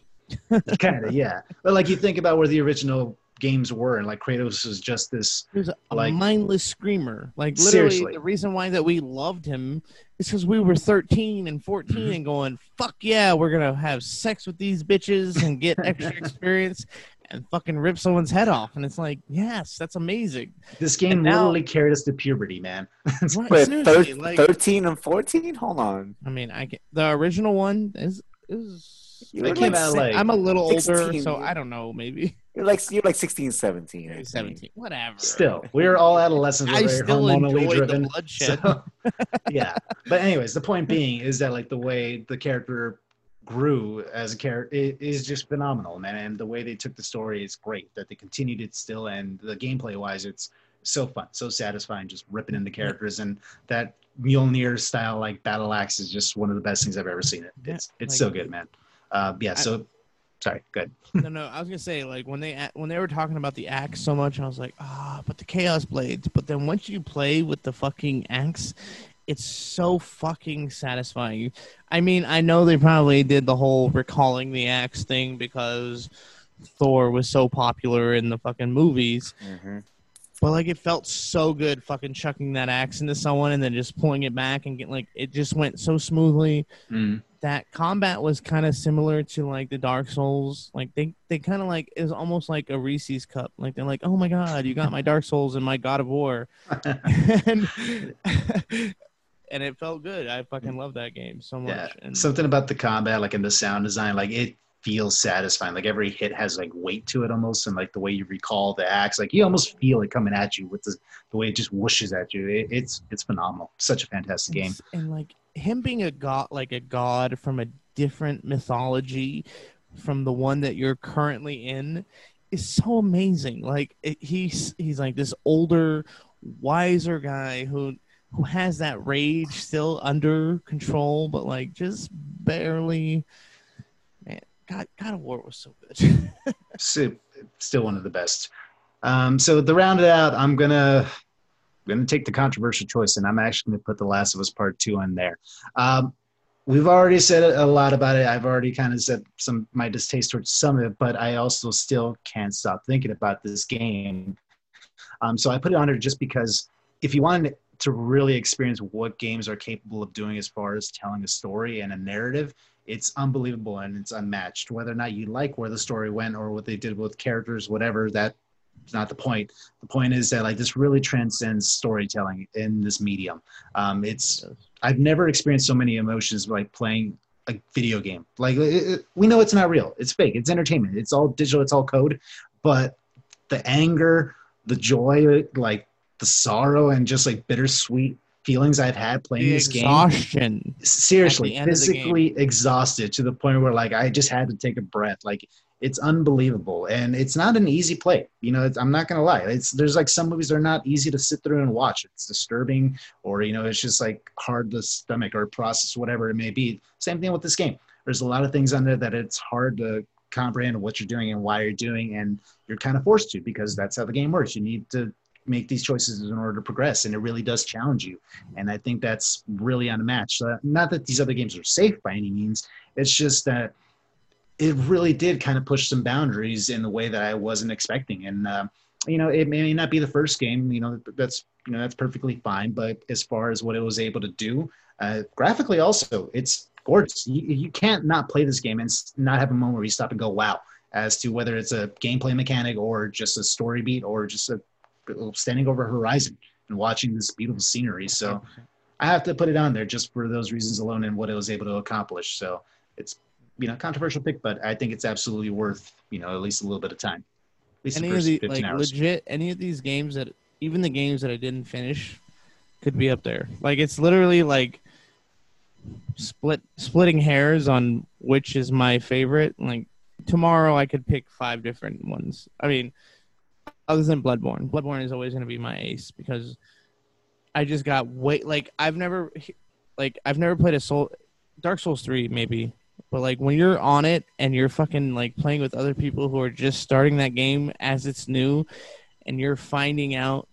kind of yeah but like you think about where the original games were and like kratos was just this He was a Like- mindless screamer. Like literally, Seriously. the reason why that we loved him is because we were 13 and 14 Mhm. and going, "Fuck yeah, we're gonna have sex with these bitches and get [laughs] extra experience." and fucking rip someone's head off, and it's like, yes, that's amazing. This game And now- literally carried us to puberty, man. [laughs] Right, Wait, thir- like- 13 and 14? Hold on. I mean, I get, the original one is is. You It came like, out like I'm a little older, so I don't know, maybe you're like you're like 16, 17. I think. 17, whatever. Still, we were all adolescents. I We're very still hormonally enjoy driven. the bloodshed. So, [laughs] yeah. But anyways, the point being is that like the way the character grew as a character is just phenomenal, man. And the way they took the story is great. That they continued it still, and the gameplay wise, it's so fun, so satisfying, just ripping into characters. And that Mjolnir style like battle axe is just one of the best things I've ever seen. It. It's it's like- so good, man. Uh, yeah. I- So, sorry. Good. no, no, I was gonna say like when they when they were talking about the axe so much, I was like, ah, but the chaos blades. But then once you play with the fucking axe, it's so fucking satisfying. I mean, I know they probably did the whole recalling the axe thing because Thor was so popular in the fucking movies. Mhm. But like it felt so good fucking chucking that axe into someone and then just pulling it back and get like it just went so smoothly Mm. that combat was kind of similar to like the Dark Souls. Like they they kind of like it was almost like a Reese's cup. Like they're like, "Oh my god, you got my Dark Souls and my God of War." [laughs] and [laughs] and it felt good. I fucking love that game so much. Yeah, and something about the combat, like in the sound design, like it feels satisfying. Like every hit has like weight to it almost, and like the way you recall the axe, like you almost feel it coming at you with the, the way it just whooshes at you. It, it's it's phenomenal. Such a fantastic game. and like him being a god, like a god from a different mythology from the one that you're currently in, is so amazing. Like it, he's he's like this older, wiser guy who who has that rage still under control, but like just barely. God, God of War was so good. [laughs] Still one of the best. Um, so to round it out, I'm gonna gonna take the controversial choice, and I'm actually gonna put The Last of Us Part Two in there. Um, we've already said a lot about it. I've already kind of said some my distaste towards some of it, but I also still can't stop thinking about this game. Um, so I put it on there just because if you wanted to really experience what games are capable of doing as far as telling a story and a narrative, it's unbelievable and it's unmatched. Whether or not you like where the story went or what they did with characters, whatever, that's not the point. The point is that like this really transcends storytelling in this medium. Um, it's I've never experienced so many emotions like playing a video game. Like it, it- we know it's not real. It's fake. It's entertainment. It's all digital. It's all code. But the anger, the joy, like the sorrow, and just like bittersweet feelings I've had playing the this game. exhaustion. seriously end of physically exhausted to the point where like i just had to take a breath. Like it's unbelievable. And it's not an easy play. You know it's, i'm not gonna lie. It's there's like some movies that are not easy to sit through and watch. It's disturbing or you know it's just like hard to stomach or process whatever it may be. Same thing with this game. There's a lot of things on there that it's hard to comprehend what you're doing and why you're doing and you're kind of forced to because that's how the game works. You need to make these choices in order to progress and it really does challenge you and I think that's really unmatched. Uh, not that these other games are safe by any means. It's just that it really did kind of push some boundaries in the way that I wasn't expecting. And uh, you know, it may not be the first game. You know, that's you know that's perfectly fine. But as far as what it was able to do, uh, graphically also, it's gorgeous. You, you can't not play this game and not have a moment where you stop and go, "Wow!" As to whether it's a gameplay mechanic or just a story beat or just a standing over a horizon and watching this beautiful scenery. So I have to put it on there just for those reasons alone and what it was able to accomplish. So it's you know controversial pick, but I think it's absolutely worth you know at least a little bit of time. At least any the of the 15 like hours. legit any of these games that even the games that I didn't finish could be up there. Like it's literally like split splitting hairs on which is my favorite. Like tomorrow I could pick five different ones. I mean, other than Bloodborne. Bloodborne is always going to be my ace because I just got way like I've never like I've never played a Soul Dark Souls 3 maybe but like when you're on it and you're fucking like playing with other people who are just starting that game as it's new and you're finding out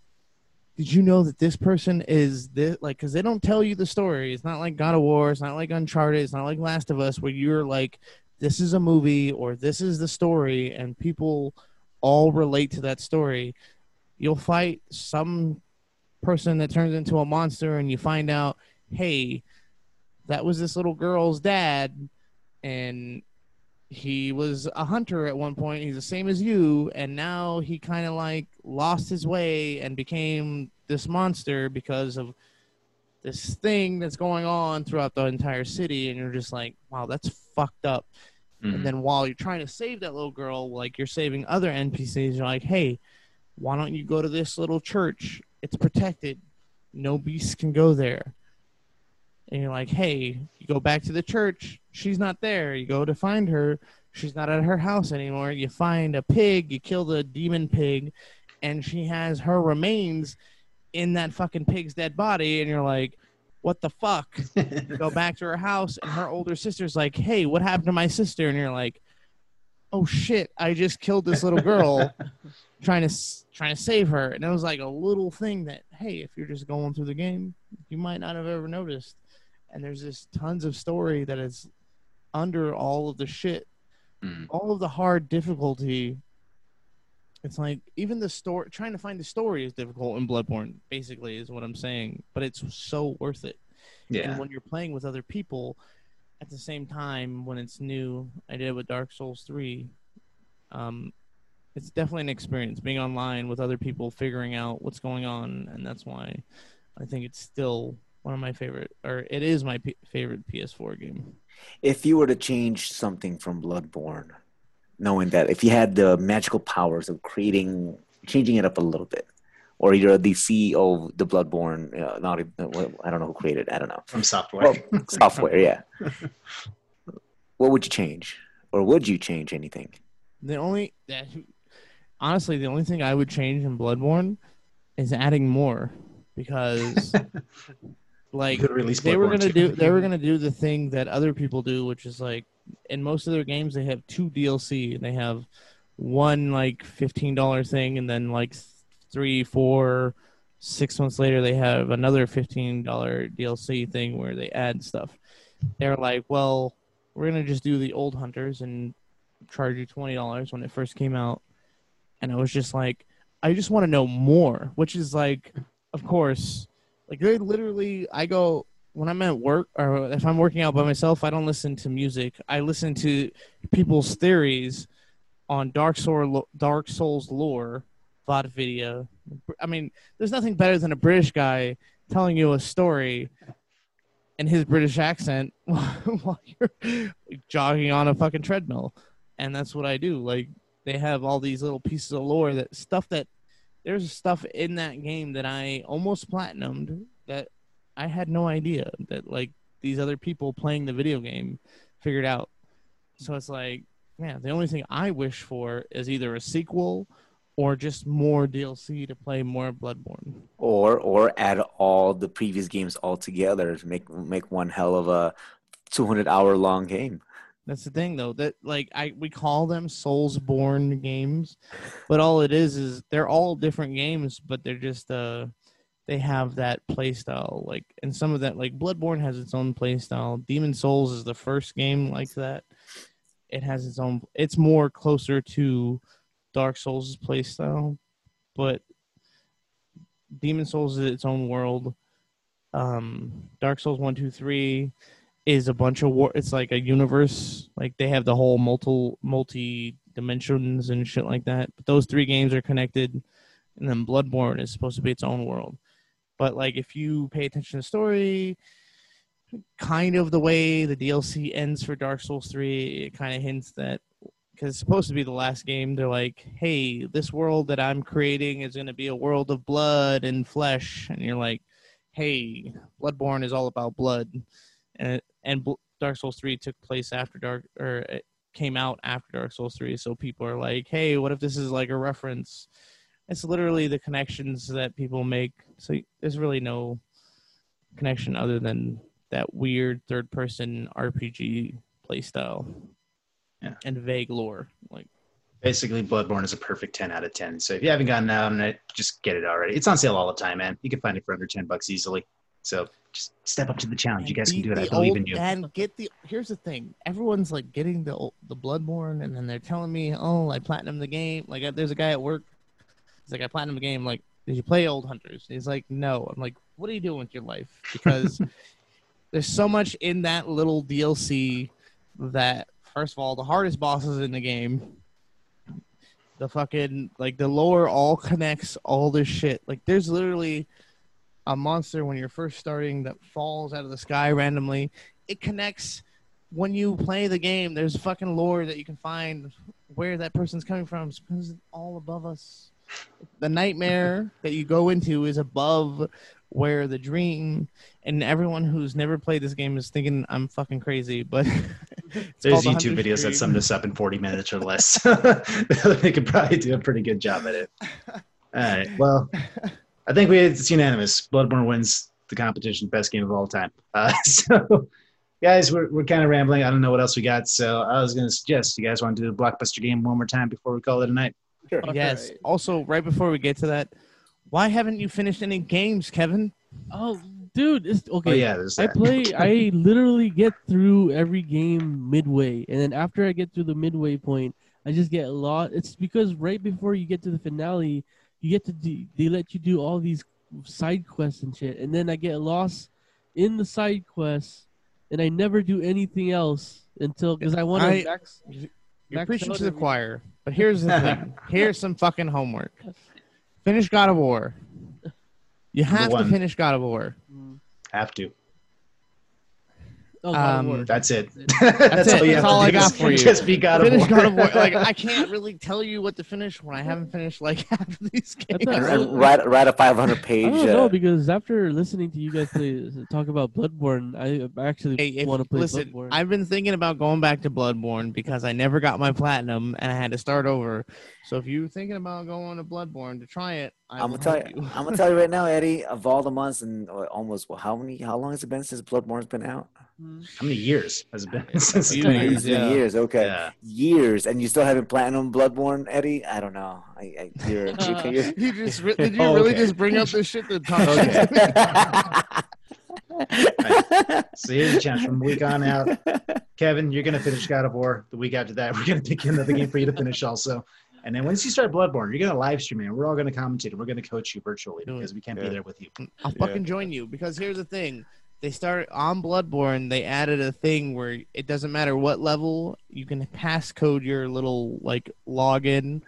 did you know that this person is this like because they don't tell you the story. It's not like god of war. It's not like uncharted. It's not like last of us where you're like this is a movie or this is the story and people all relate to that story you'll fight some person that turns into a monster and you find out hey that was this little girl's dad and he was a hunter at one point. He's the same as you, and now he kind of like lost his way and became this monster because of this thing that's going on throughout the entire city. And you're just like, wow, that's fucked up. Mhm. And then while you're trying to save that little girl, like you're saving other NPCs, you're like, hey, why don't you go to this little church? It's protected. No beasts can go there. And you're like, hey, you go back to the church. She's not there. You go to find her. She's not at her house anymore. You find a pig. You kill the demon pig. And she has her remains in that fucking pig's dead body. And you're like, what the fuck? [laughs] Go back to her house. And her older sister's like, hey, what happened to my sister? And you're like, oh shit, I just killed this little girl [laughs] trying to trying to save her. And it was like a little thing that, hey, if you're just going through the game, you might not have ever noticed. And there's this tons of story that is under all of the shit, Mhm. all of the hard difficulty. It's like even the story, trying to find the story is difficult in Bloodborne. Basically, is what I'm saying. But it's so worth it. Yeah. And when you're playing with other people at the same time when it's new, I did it with Dark Souls 3. Um, it's definitely an experience being online with other people, figuring out what's going on. And that's why I think it's still one of my favorite, or it is my P- favorite PS4 game. If you were to change something from Bloodborne, knowing that if you had the magical powers of creating, changing it up a little bit, or you're the CEO of the Bloodborne, uh, not even- I don't know who created. it, I don't know. From software. Well, [laughs] software, yeah. What would you change, or would you change anything? The only, honestly, the only thing I would change in Bloodborne is adding more because, [laughs] like, Could release they were gonna too. do they were gonna do the thing that other people do, which is like in most of their games they have two DLC. They have one like fifteen dollar thing, and then like three, four, six months later they have another fifteen dollar DLC thing where they add stuff. They're like, well, we're gonna just do the old hunters and charge you twenty dollars when it first came out, and I was just like, I just want to know more, which is like, of course, like they literally, I go when I'm at work or if I'm working out by myself, I don't listen to music. I listen to people's theories on Dark Soul, Dark Souls lore, VOD video. I mean, there's nothing better than a British guy telling you a story in his British accent [laughs] while you're jogging on a fucking treadmill. And that's what I do. Like they have all these little pieces of lore that stuff that there's stuff in that game that I almost platinumed that I had no idea that like these other people playing the video game figured out. So it's like, man, the only thing I wish for is either a sequel or just more DLC to play more Bloodborne. or or add all the previous games all together to make make one hell of a 200 hour long game That's the thing though, that like I we call them Soulsborne games, but all it is is they're all different games, but they're just uh they have that playstyle like and some of that like Bloodborne has its own playstyle. Demon Souls is the first game like that. It has its own it's more closer to Dark Souls' playstyle but Demon Souls is its own world. Um Dark Souls one, two, three is a bunch of war it's like a universe like they have the whole multi multi dimensions and shit like that but those three games are connected and then bloodborne is supposed to be its own world but like if you pay attention to the story kind of the way the dlc ends for dark souls 3 it kind of hints that because it's supposed to be the last game they're like hey this world that i'm creating is going to be a world of blood and flesh and you're like hey bloodborne is all about blood. And and Dark Souls 3 took place after Dark or it came out after Dark Souls 3 so people are like hey what if this is like a reference it's literally the connections that people make so there's really no connection other than that weird third person RPG playstyle Yeah. and vague lore like Basically, Bloodborne is a perfect 10 out of 10. So if you haven't gotten out on it, just get it already. It's on sale all the time, man. You can find it for under 10 bucks easily. So just step up to the challenge. You guys can do it. I believe in you. And get the here's the thing: everyone's like getting the the Bloodborne, and then they're telling me, "Oh, I platinum the game." Like, uh, there's a guy at work. He's like, "I platinum the game." Like, did you play Old Hunters? He's like, "No." I'm like, "What are you doing with your life?" Because [laughs] there's so much in that little DLC that first of all, the hardest bosses in the game. The fucking like the lore all connects all this shit. Like there's literally a monster when you're first starting that falls out of the sky randomly. It connects when you play the game. There's fucking lore that you can find where that person's coming from. Because it's all above us. The nightmare that you go into is above where the dream and everyone who's never played this game is thinking I'm fucking crazy, but [laughs] There's YouTube videos that sum this up in 40 minutes or less. [laughs] they could probably do a pretty good job at it. [laughs] All right. Well, I think we it's unanimous. Bloodborne wins the competition, best game of all time. Uh, so, guys, we're, we're kind of rambling. I don't know what else we got. So, I was going to suggest you guys want to do the blockbuster game one more time before we call it a night. Yes. Alright. Also, right before we get to that, why haven't you finished any games, Kevin? Oh, dude, it's okay. Oh, yeah. There's I play. [laughs] I literally get through every game midway, and then after I get through the midway point, I just get lost. It's because right before you get to the finale, you get to do, they let you do all these side quests and shit, and then I get lost in the side quests, and I never do anything else until because I want to max. You're Max preaching to the every- choir, but here's the thing. [laughs] Here's some fucking homework. Finish God of War. You have to one. finish God of War. Have to. Oh, Um, That's it. That's [laughs] it. all you That's have all to I do got for you. Just be God of War. God of War. Like [laughs] I can't really tell you what to finish when I haven't finished like [laughs] half of these I games. And write write a 500 I page. don't know Uh, because after listening to you guys play, talk about Bloodborne, I actually Hey, want to play listen, Bloodborne. I've been thinking about going back to Bloodborne because I never got my platinum and I had to start over. So if you're thinking about going to Bloodborne to try it, I I'm gonna tell help you. [laughs] I'm gonna tell you right now, Eddie. Of all the months and uh, almost well, how many? How long has it been since Bloodborne's been out? How many years has it been since a it's few been years, It's been yeah. years. Okay, Yeah. years, and you still haven't platinum Bloodborne, Eddie. I don't know. I, I you're, you [laughs] you're [laughs] You just re- did you Oh, really okay. just bring up this shit to talk Okay. shit? So here's a chance from week on out. Kevin, you're gonna finish God of War. The week after that, we're gonna pick another game for you to finish also. And then once you start Bloodborne, you're gonna live stream it. We're all gonna commentate and we're gonna coach you virtually because we can't Yeah. be there with you. Mm, I'll fucking join you because here's the thing. They started on Bloodborne. They added a thing where it doesn't matter what level you can passcode your little like login,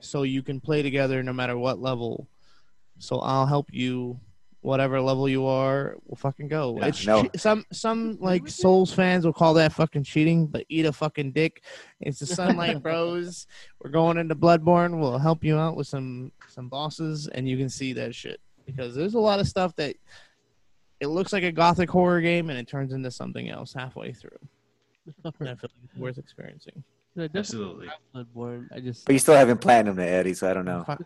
so you can play together no matter what level. So I'll help you, whatever level you are. We'll fucking go. Yeah, it's no. che- some some like Souls fans will call that fucking cheating, but eat a fucking dick. It's the Sunlight [laughs] Bros. We're going into Bloodborne. We'll help you out with some some bosses, and you can see that shit because there's a lot of stuff that it looks like a gothic horror game and it turns into something else halfway through. And [laughs] I feel like it's worth experiencing. Absolutely. Bloodborne. I just but you still haven't platinum it, Eddie. So I don't know. [laughs]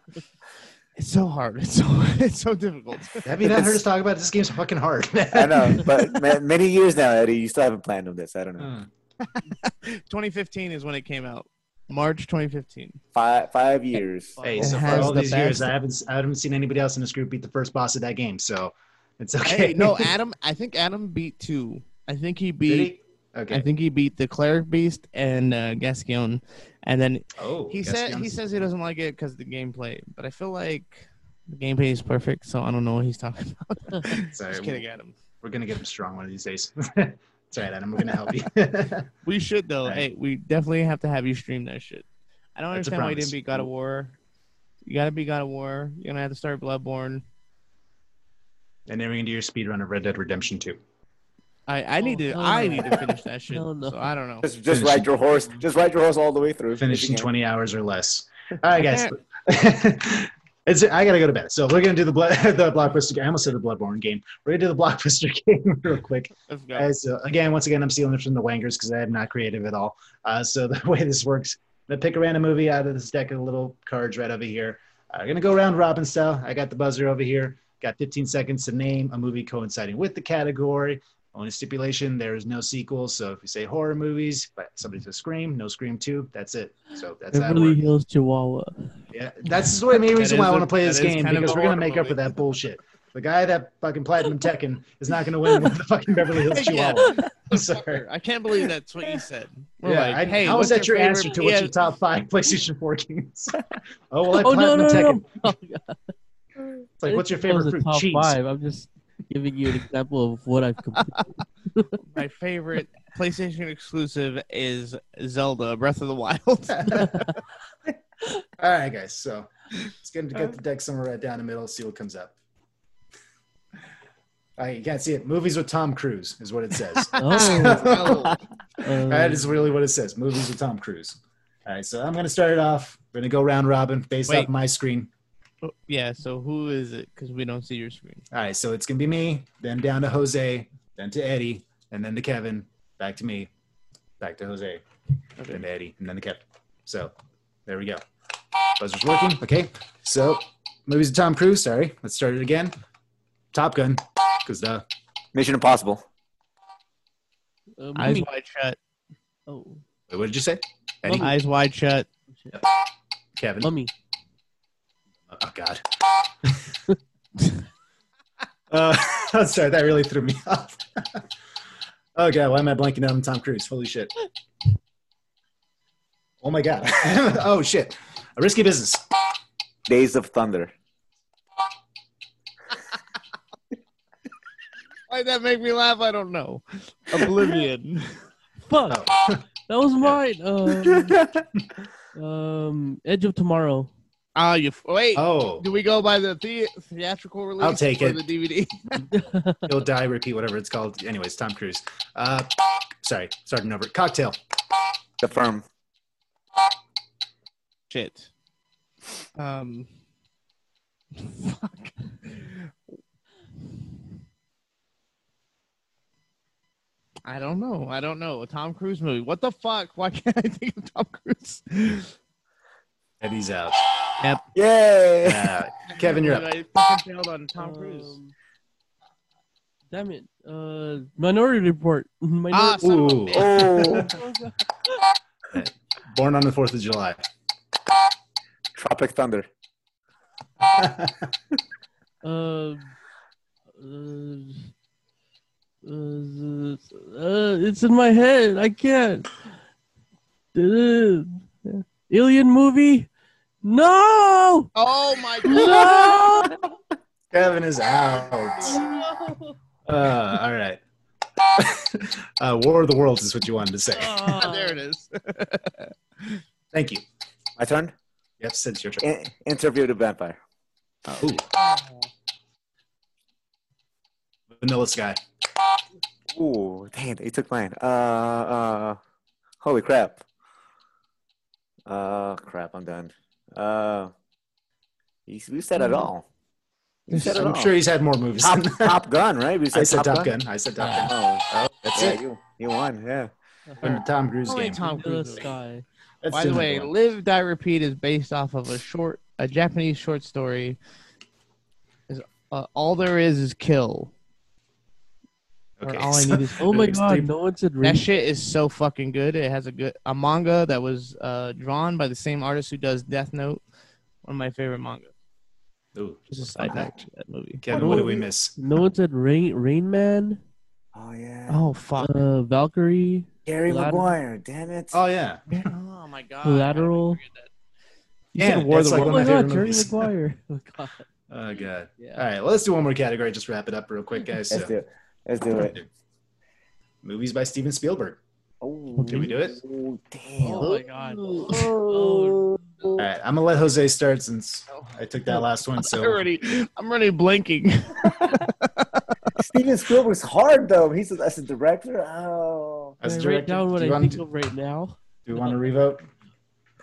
Fuck. It's so hard. It's so [laughs] it's so difficult. Have you not heard us talk about it? this game's fucking hard? [laughs] I know, but ma- many years now, Eddie, you still haven't planned on this. I don't know. Hmm. [laughs] 2015 is when it came out. March 2015. Five five years. Hey, so for all the these years, best- I haven't I haven't seen anybody else in this group beat the first boss of that game, so it's okay. Hey, no, Adam. I think Adam beat two. I think he Did beat. He? Okay. I think he beat the cleric beast and uh, Gascoigne, and then oh, he guess said he says he doesn't like it because of the gameplay. But I feel like the gameplay is perfect, so I don't know what he's talking about. [laughs] Sorry, Just kidding, Adam. We're gonna get him strong one of these days. it's all right, Adam. We're gonna help you. [laughs] We should though. Right. Hey, we definitely have to have you stream that shit. I don't That's understand why you didn't beat God of War. You gotta beat God of War. You're gonna have to start Bloodborne. and then we're gonna do your speed run of Red Dead Redemption 2. I, I need Oh, to hell I need to finish that [laughs] shit. Hell no. So I don't know. Just, just ride your horse. Just ride your horse all the way through. Finish in 20 hours or less. [laughs] All right, guys. [laughs] it's I gotta go to bed. So we're gonna do the blood the blockbuster game. I almost said the Bloodborne game. We're gonna do the blockbuster game real quick. Let's go. Guys, so again, once again, I'm stealing it from the Wangers because I am not creative at all. Uh, so the way this works, I'm gonna pick a random movie out of this deck of little cards right over here. Uh, I'm gonna go round robin style. I got the buzzer over here. Got 15 seconds to name a movie coinciding with the category. Only stipulation: there is no sequel. So if you say horror movies, but somebody says Scream, no Scream two. That's it. So that's how it Beverly works. Hills Chihuahua. Yeah, that's the main reason why I a- want to play this game because we're gonna horror make up for that bullshit. The guy that fucking platinum Tekken is not gonna win [laughs] with the fucking Beverly Hills Yeah. Chihuahua. I'm [laughs] sorry. I can't believe that's what you said. We're Yeah, like, I, hey, how what's is that your, favorite answer to what's PS your top five [laughs] PlayStation 4 games? oh well, I Oh no platinum no Tekken. no! It's like, what's your That was favorite the fruit? top Cheese. five. I'm just giving you an example of what I've completed. [laughs] My favorite PlayStation exclusive is Zelda Breath of the Wild. [laughs] All right, guys. So let's to get the deck somewhere right down the middle. See what comes up. All right, you can't see it. Movies with Tom Cruise is what it says. [laughs] Oh, that is really what it says. Movies with Tom Cruise. All right, so I'm going to start it off. We're going to go round robin based Wait. off my screen. Yeah. So who is it? Because we don't see your screen. All right, so it's going to be me, then down to Jose, then to Eddie, and then to Kevin, back to me, back to Jose, then to Eddie, and then to Kevin. So there we go. Buzzer's working. Okay, so movies of Tom Cruise. Sorry, let's start it again. Top Gun, because the Mission Impossible. uh, Eyes wide shut. Oh, wait, what did you say? Eddie, Eyes wide shut. Kevin. mummy. Oh God. [laughs] uh, [laughs] I'm sorry, that really threw me [laughs] off. oh God, why am I blanking out on Tom Cruise? Holy shit. Oh my God. oh shit. A risky business. Days of Thunder. Why'd that make me laugh? I don't know. Oblivion. Fuck, Oh. that was mine. Um, um, Edge of Tomorrow. Ah, you wait. Oh, Do we go by the, the- theatrical release? I'll take or it. The DVD. [laughs] [laughs] You'll Die, Repeat, whatever it's called. Anyways, Tom Cruise. Uh, sorry, starting over. Cocktail. The Firm. Shit. Um. Fuck. I don't know. I don't know. A Tom Cruise movie. What the fuck? Why can't I think of Tom Cruise? Eddie's out. Yay! Uh, [laughs] Kevin, you're up. I fucking failed on Tom Cruise. Um, damn it. Uh, Minority Report. [laughs] Ah, Minority. son of a Ooh. [laughs] bitch. Oh, Born on the 4th of July. Tropic Thunder. uh, uh, uh, uh, it's in my head. I can't. Uh, alien movie? No! Oh my god. No! Kevin is out. Uh, all right. [laughs] uh, War of the Worlds is what you wanted to say. [laughs] there it is. [laughs] Thank you. My turn. Yep, since your turn. In- Interview with the Vampire. Ooh, Vanilla Sky. Ooh, dang it, he took mine. Uh, uh, holy crap. Uh, crap, I'm done. Uh, you, you said it all. You said it I'm all. sure he's had more movies. Top, than- Top Gun, right? We I said Top Gun. I said Top Gun. Oh, Oh, that's yeah, it. you, you won, yeah. When the Tom Cruise Only game. Tom Cruise. movie. sky. That's By the another way, one. Live Die Repeat is based off of a short, a Japanese short story. Is uh, all there is is kill. Or Okay, all I need is Oh my god, no one said that Ring. shit is so fucking good. It has a good a manga that was uh, drawn by the same artist who does Death Note. One of my favorite manga. Ooh, Just a side note to that movie. Kevin, what did we miss? No one said Rain Rain Man. Oh, yeah. Oh fuck! Uh, Valkyrie. Gary Ladder- Maguire, damn it. Oh yeah, [laughs] oh my god! Collateral. How did I forget that? You Yeah, said War of that's the like Oh Worlds. one my of my god, favorite Terry. McGuire. [laughs] Oh god. oh god. Yeah. All right, well, let's do one more category. Just wrap it up real quick, guys. Let's So, do it. Let's do it. movies by Steven Spielberg. Oh, Can we do it? Oh, damn. Oh my god. Oh. All right, I'm gonna let Jose start since I took that last one. I'm So already, I'm already blinking. [laughs] Steven Spielberg's hard though. He's a, as a director. Oh. as Can a I write director, down what do I you want think to, of right now? do you want to revote?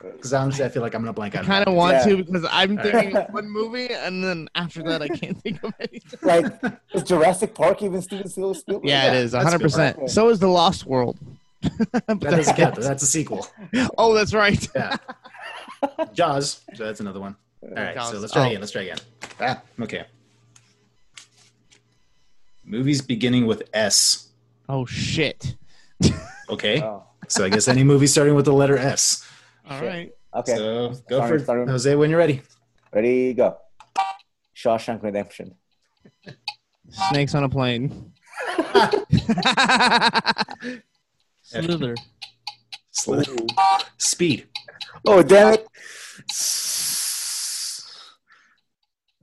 Because honestly, I feel like I'm gonna blank out. I kind of want Yeah. to because I'm thinking of one movie, and then after that, I can't think of anything. [laughs] Like, [laughs] is Jurassic Park even Steven Spielberg? Yeah, it is 100. percent So is the Lost World. [laughs] That doesn't count. That's a sequel. oh, that's right. Yeah. Jaws. So that's another one. All right. So let's try Oh. again. Let's try again. Ah, okay. Movies beginning with S. Oh shit. Okay. Oh. So I guess any movie starting with the letter S. All Shit. right. Okay. So go Sorry, for it. Jose when you're ready. Ready, go. Shawshank Redemption. Snakes on a plane. [laughs] Slither. Slither. Speed. Oh, damn it.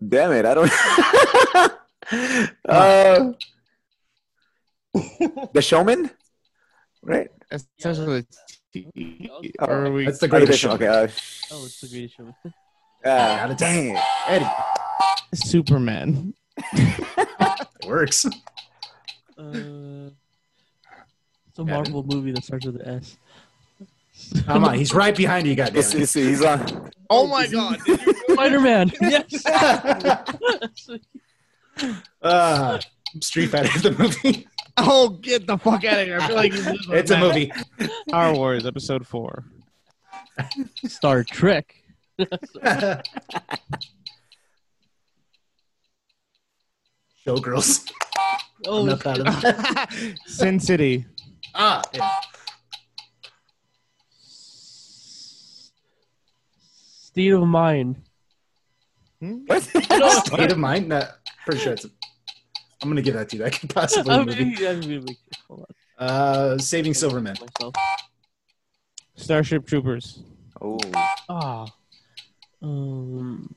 Damn it. I don't. [laughs] uh, the Showman? right? Essentially, or are we? That's the greatest show. okay. Uh, Oh, it's the greatest show. uh, Out of dang it. Eddie, Superman. it works. Uh, it's a Kevin? Marvel movie that starts with an S. Come on, he's right behind you, goddamn Let's see, see, he's on. Oh my god! Spider Man. [laughs] Yes. Uh, [laughs] Street Fighter, is the movie. Oh, get the fuck out of here! I feel like you lose my It's a match. movie. Star Wars Episode Four. Star Trek. [laughs] Showgirls. Oh, Enough out of that. Sin City. Ah, yeah. State of Mind. What? [laughs] State of Mind. No, pretty sure it's. A, I'm gonna give that to you. That could [laughs] possibly be a I'm movie. gonna- I'm gonna hold on. Uh, Saving Silverman. Starship Troopers. oh, Ah. Um.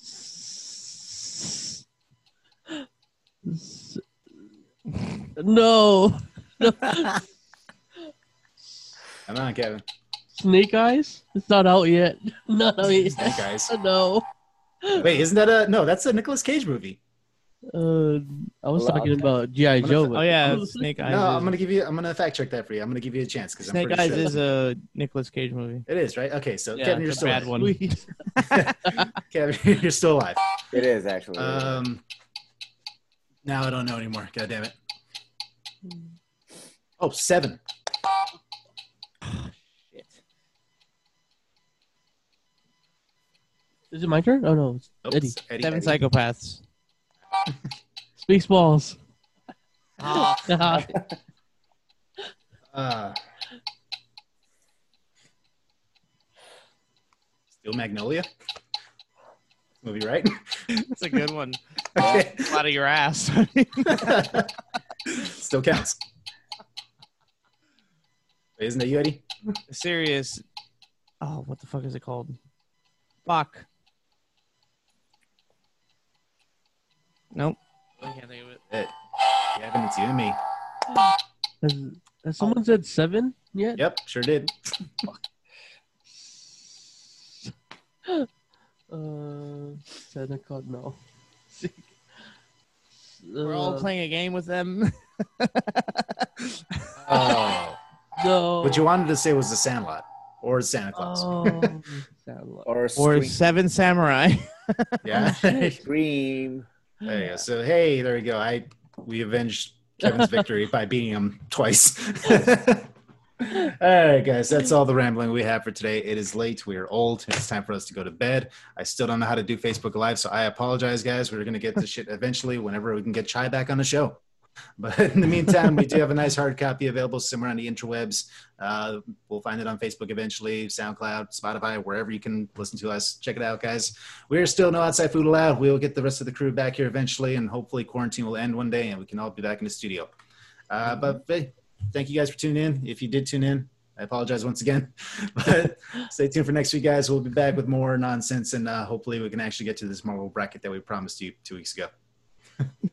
s- [gasps] No. [laughs] Come on, Kevin. Snake Eyes? It's not out yet. Not out yet. Snake [laughs] Eyes. No. Wait, isn't that a no? That's a Nicolas Cage movie. Uh, I was Well, talking okay. about GI Joe. Oh but- yeah, Snake Eyes. No, is, I'm gonna [laughs] give you. I'm gonna fact check that for you. I'm gonna give you a chance because I'm Snake Eyes sure is a Nicolas Cage movie. it is right. Okay, so Yeah, Kevin, you're still bad alive. one. [laughs] Kevin, you're still alive. it is actually. Um, now I don't know anymore. God damn it. Oh, seven. Is it my turn? Oh no, it's Oops, Eddie. Eddie. Seven Eddie. Psychopaths. Spaceballs. Uh, [laughs] Still Magnolia. Movie, right? That's a good one. [laughs] okay. Out of your ass. [laughs] Still counts. Wait, isn't that you, Eddie? Serious. Oh, what the fuck is it called? Fuck. Nope. I can't think of it. It. Yeah, it's you and me. Has, has someone said seven yet? Yep, sure did. [laughs] Uh, Santa Claus. No. [laughs] We're all Uh, playing a game with them. Oh. [laughs] No. What you wanted to say was the Sandlot or Santa Claus. Oh, Sandlot. or or Scream. Seven Samurai. yeah. Scream. There you go. So hey, there we go. I we avenged Kevin's [laughs] victory by beating him twice. [laughs] [laughs] all right, guys, that's all the rambling we have for today. It is late. We are old. It's time for us to go to bed. I still don't know how to do Facebook Live, so I apologize, guys. We're gonna get this shit eventually whenever we can get Chai back on the show. But in the meantime, we do have a nice hard copy available somewhere on the interwebs. Uh, we'll find it on Facebook eventually, SoundCloud, Spotify, wherever you can listen to us. Check it out, guys. We're still no outside food allowed. We'll get the rest of the crew back here eventually, and hopefully quarantine will end one day, and we can all be back in the studio. Uh, but hey, thank you guys for tuning in. If you did tune in, I apologize once again. [laughs] But stay tuned for next week, guys. We'll be back with more nonsense, and uh, hopefully we can actually get to this Marvel bracket that we promised you two weeks ago. [laughs]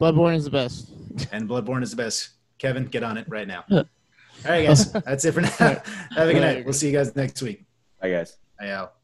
Bloodborne is the best. And Bloodborne is the best. Kevin, get on it right now. All right, guys. That's it for now. [laughs] Have a good night. We'll see you guys next week. I guess. Hey, Al. All right. Well.